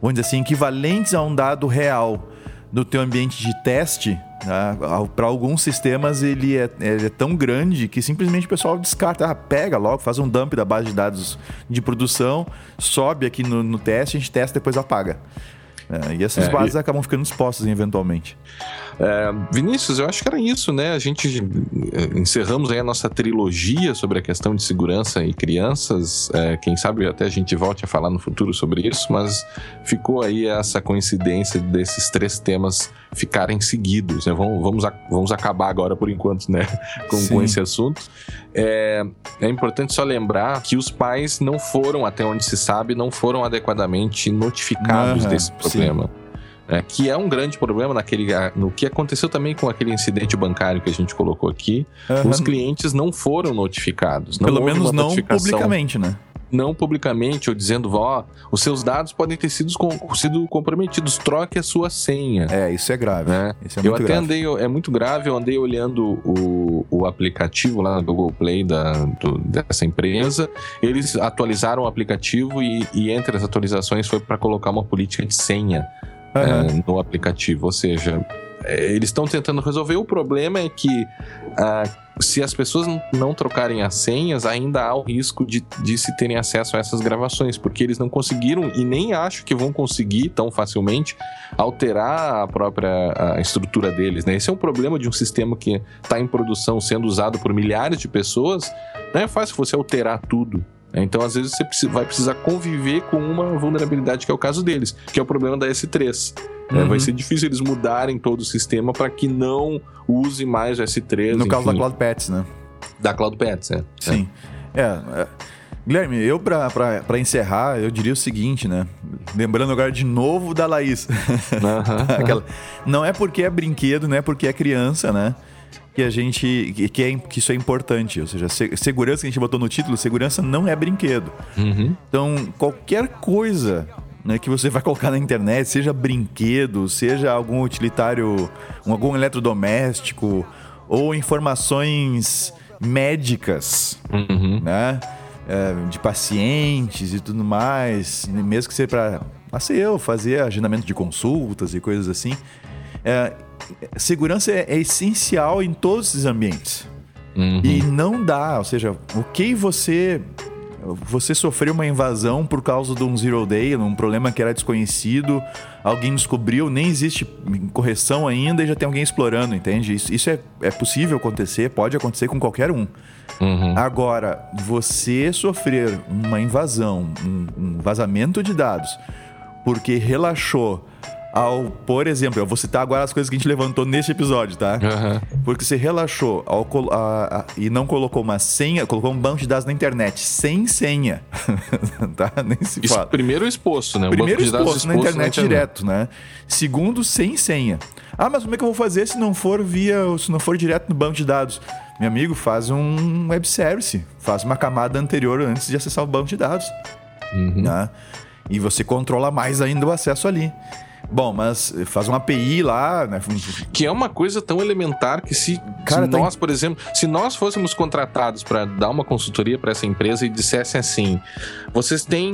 Speaker 3: vamos dizer assim, equivalentes a um dado real no teu ambiente de teste, para alguns sistemas ele é, ele é tão grande que simplesmente o pessoal descarta, ah, pega logo, faz um dump da base de dados de produção, sobe aqui no, no teste, a gente testa e depois apaga. É, e essas
Speaker 1: É,
Speaker 3: bases acabam ficando expostas eventualmente.
Speaker 1: É, Vinícius, eu acho que era isso, né? A gente eh, encerramos aí a nossa trilogia sobre a questão de segurança e crianças. É, quem sabe até a gente volte a falar no futuro sobre isso, mas ficou aí essa coincidência desses três temas ficarem seguidos. Né? Vamos, vamos, a- vamos acabar agora por enquanto, né? Com, com esse assunto. É, é importante só lembrar que os pais não foram, até onde se sabe, não foram adequadamente notificados
Speaker 3: Aham,
Speaker 1: desse
Speaker 3: sim.
Speaker 1: É, que é um grande problema naquele, no que aconteceu também com aquele incidente bancário que a gente colocou aqui.
Speaker 3: Aham.
Speaker 1: Os clientes não foram notificados. Não
Speaker 3: Pelo menos não publicamente, né?
Speaker 1: não publicamente, ou dizendo, ó, os seus dados podem ter sido, com, sido comprometidos, troque a sua senha.
Speaker 3: É, isso é grave.
Speaker 1: Né?
Speaker 3: Isso é
Speaker 1: eu
Speaker 3: muito
Speaker 1: até
Speaker 3: grave.
Speaker 1: andei, é muito grave, eu andei olhando o, o aplicativo lá no Google Play da, do- dessa empresa. Eles atualizaram o aplicativo e, e entre as atualizações foi para colocar uma política de senha
Speaker 3: Aham.
Speaker 1: é, no aplicativo. Ou seja, é, eles estão tentando resolver. O problema é que ah, se as pessoas não- trocarem as senhas, ainda há o risco de, de se terem acesso a essas gravações, porque eles não conseguiram e nem acho que vão conseguir tão facilmente alterar a própria a estrutura deles. Né? Esse é um problema de um sistema que está em produção, sendo usado por milhares de pessoas. Não é fácil você alterar tudo. Então, às vezes, você vai precisar conviver com uma vulnerabilidade, que é o caso deles, que é o problema da S3. É,
Speaker 3: Uhum.
Speaker 1: vai ser difícil eles mudarem todo o sistema para que não use mais o S3.
Speaker 3: No caso da
Speaker 1: enfim,
Speaker 3: Cloud Pets, né?
Speaker 1: da Cloud Pets, é.
Speaker 3: Sim. É. é. Guilherme, eu pra encerrar, eu diria o seguinte, né? Lembrando agora de novo da Laís.
Speaker 1: Aham.
Speaker 3: Aquela- Não é porque é brinquedo, não é porque é criança, né? Que a gente. Que, é, que isso é importante. Ou seja, se- segurança que a gente botou no título, segurança não é brinquedo.
Speaker 1: Uhum.
Speaker 3: Então, qualquer coisa né, que você vai colocar na internet, seja brinquedo, seja algum utilitário, um- algum eletrodoméstico, ou informações médicas,
Speaker 1: Uhum.
Speaker 3: né? é, de pacientes e tudo mais, mesmo que seja para assim, eu fazer agendamento de consultas e coisas assim. É, segurança é, é essencial em todos esses ambientes.
Speaker 1: Uhum.
Speaker 3: E não dá, ou seja, o que você você sofreu uma invasão por causa de um zero day, um problema que era desconhecido, alguém descobriu, nem existe correção ainda e já tem alguém explorando, entende? Isso, isso é, é possível acontecer, pode acontecer com qualquer um.
Speaker 1: Uhum.
Speaker 3: Agora, você sofrer uma invasão, um, um vazamento de dados, porque relaxou ao, por exemplo, eu vou citar agora as coisas que a gente levantou neste episódio, tá?
Speaker 1: Aham.
Speaker 3: Porque você relaxou ao a- a- e não colocou uma senha, colocou um banco de dados na internet sem senha, tá? Nem se
Speaker 1: Isso
Speaker 3: fala.
Speaker 1: primeiro exposto, né?
Speaker 3: Primeiro
Speaker 1: banco de dados
Speaker 3: exposto na internet direto, né? Segundo, sem senha. Ah, mas como é que eu vou fazer se não for via, se não for direto no banco de dados? Meu amigo, faz um web service, faz uma camada anterior antes de acessar o banco de dados,
Speaker 1: Uhum.
Speaker 3: né? E você controla mais ainda o acesso ali. Bom, mas faz uma API lá, né?
Speaker 1: Que é uma coisa tão elementar que se,
Speaker 3: Cara,
Speaker 1: se
Speaker 3: tá
Speaker 1: nós, por exemplo, se nós fôssemos contratados para dar uma consultoria para essa empresa e dissessem assim: vocês têm.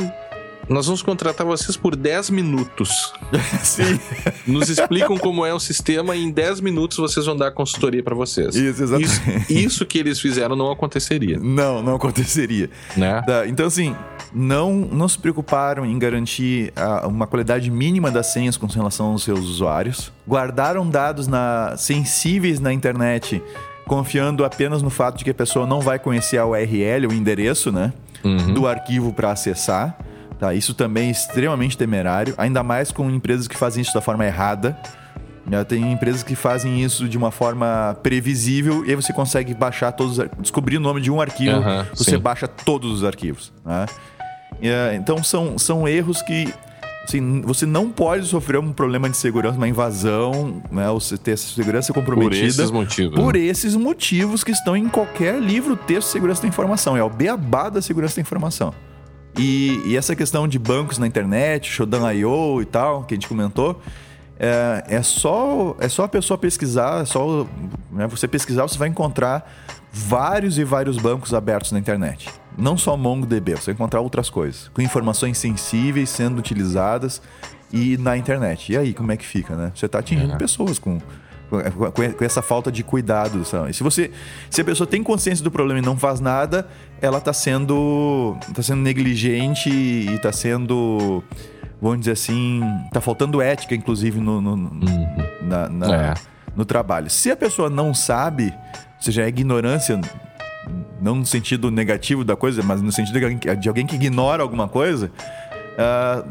Speaker 1: Nós vamos contratar vocês por 10 minutos.
Speaker 3: Sim.
Speaker 1: Nos explicam como é o sistema e em 10 minutos vocês vão dar consultoria para vocês.
Speaker 3: Isso, exatamente.
Speaker 1: Isso, isso que eles fizeram não aconteceria,
Speaker 3: Não, não aconteceria.
Speaker 1: né?
Speaker 3: Tá, então, assim, não, não se preocuparam em garantir uma qualidade mínima das senhas com relação aos seus usuários. Guardaram dados na- sensíveis na internet, confiando apenas no fato de que a pessoa não vai conhecer a URL, o endereço, né? Do arquivo para acessar. Tá, isso também é extremamente temerário, ainda mais com empresas que fazem isso da forma errada. Já Tem empresas que fazem isso de uma forma previsível e aí você consegue baixar todos, os descobrir o nome de um arquivo, você
Speaker 1: sim.
Speaker 3: baixa todos os arquivos. né? E, é, então são, são erros que assim, você não pode sofrer um problema de segurança, uma invasão, né, ou você ter essa segurança
Speaker 1: Por
Speaker 3: comprometida.
Speaker 1: esses motivos.
Speaker 3: Por
Speaker 1: né?
Speaker 3: esses motivos que estão em qualquer livro, texto de segurança da informação. É o beabá da segurança da informação. E, e essa questão de bancos na internet, Shodan.io e tal, que a gente comentou, é, é, só, é só a pessoa pesquisar, é só né, você pesquisar, você vai encontrar vários e vários bancos abertos na internet. Não só MongoDB, você vai encontrar outras coisas, com informações sensíveis sendo utilizadas e na internet. E aí, como é que fica, né? Você está atingindo pessoas com, com, essa falta de cuidado. sabe? E se você, se a pessoa tem consciência do problema e não faz nada, ela está sendo, tá sendo negligente e está sendo, vamos dizer assim, está faltando ética, inclusive no, no- na- na-
Speaker 1: É.
Speaker 3: no trabalho. Se a pessoa não sabe, ou seja, é ignorância não no sentido negativo da coisa, mas no sentido de alguém, que- ignora alguma coisa, ah,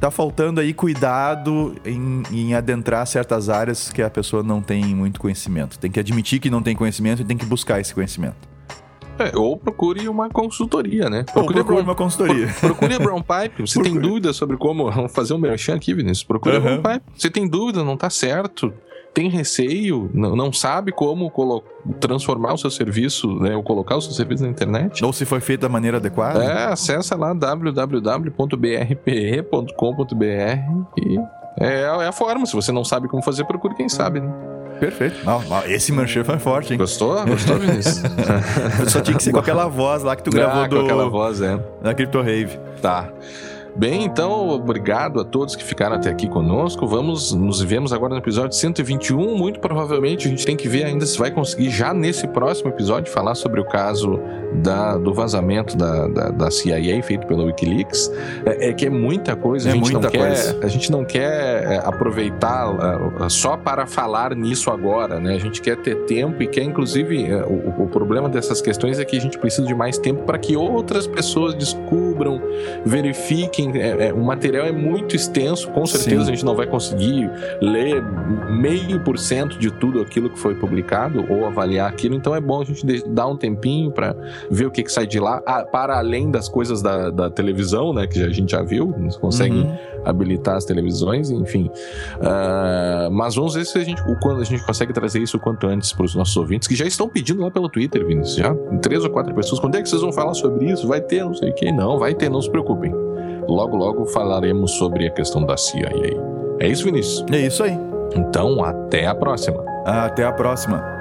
Speaker 3: tá faltando aí cuidado em, em adentrar certas áreas que a pessoa não tem muito conhecimento. Tem que admitir que não tem conhecimento e tem que buscar esse conhecimento.
Speaker 1: É, ou procure uma consultoria, né?
Speaker 3: Procure
Speaker 1: a Brown-
Speaker 3: uma consultoria.
Speaker 1: pro- Procure a Brown Pipe. Você tem
Speaker 3: Procure.
Speaker 1: dúvida sobre como. Vamos fazer um merchan aqui, Vinícius. Procure a
Speaker 3: Aham.
Speaker 1: Brown Pipe. Você tem dúvida, não tá certo. Tem receio, não, não sabe como transformar o seu serviço, né, ou colocar o seu serviço na internet.
Speaker 3: Ou se foi feito da maneira adequada.
Speaker 1: É, acessa lá www.brpe.com.br e é, é, a forma. Se você não sabe como fazer, procure quem sabe, né?
Speaker 3: Perfeito. Não, esse merchan foi forte, hein?
Speaker 1: Gostou? Gostou, Vinícius?
Speaker 3: Só tinha que ser com aquela voz lá que tu gravou
Speaker 1: ah,
Speaker 3: do...
Speaker 1: aquela voz, é.
Speaker 3: Da Crypto Rave.
Speaker 1: Tá. Bem, então, obrigado a todos que ficaram até aqui conosco. Vamos nos vemos agora no episódio 121. Muito provavelmente a gente tem que ver ainda se vai conseguir já nesse próximo episódio falar sobre o caso da, do vazamento da, da, da CIA feito pela WikiLeaks. É, é, que é muita coisa.
Speaker 3: É
Speaker 1: a gente
Speaker 3: muita
Speaker 1: não quer,
Speaker 3: coisa.
Speaker 1: A gente não quer é, aproveitar uh, só para falar nisso agora, né? A gente quer ter tempo e quer, inclusive, o, o problema dessas questões é que a gente precisa de mais tempo para que outras pessoas descubram, verifiquem é, é, o material é muito extenso, com certeza
Speaker 3: Sim.
Speaker 1: a gente não vai conseguir ler meio por cento de tudo aquilo que foi publicado ou avaliar aquilo, então é bom a gente dar um tempinho para ver o que, que sai de lá, ah, para além das coisas da, da televisão, né, que a gente já viu, a gente consegue
Speaker 3: Uhum.
Speaker 1: habilitar as televisões, enfim. Ah, mas vamos ver se a gente, quando a gente consegue trazer isso o quanto antes para os nossos ouvintes, que já estão pedindo lá pelo Twitter, Vinícius, já três ou quatro pessoas, quando é que vocês vão falar sobre isso? Vai ter, não sei o que, não, vai ter, não se preocupem. Logo, logo falaremos sobre a questão da CIA. É isso, Vinícius?
Speaker 3: É isso aí.
Speaker 1: Então, até a próxima.
Speaker 3: Até a próxima.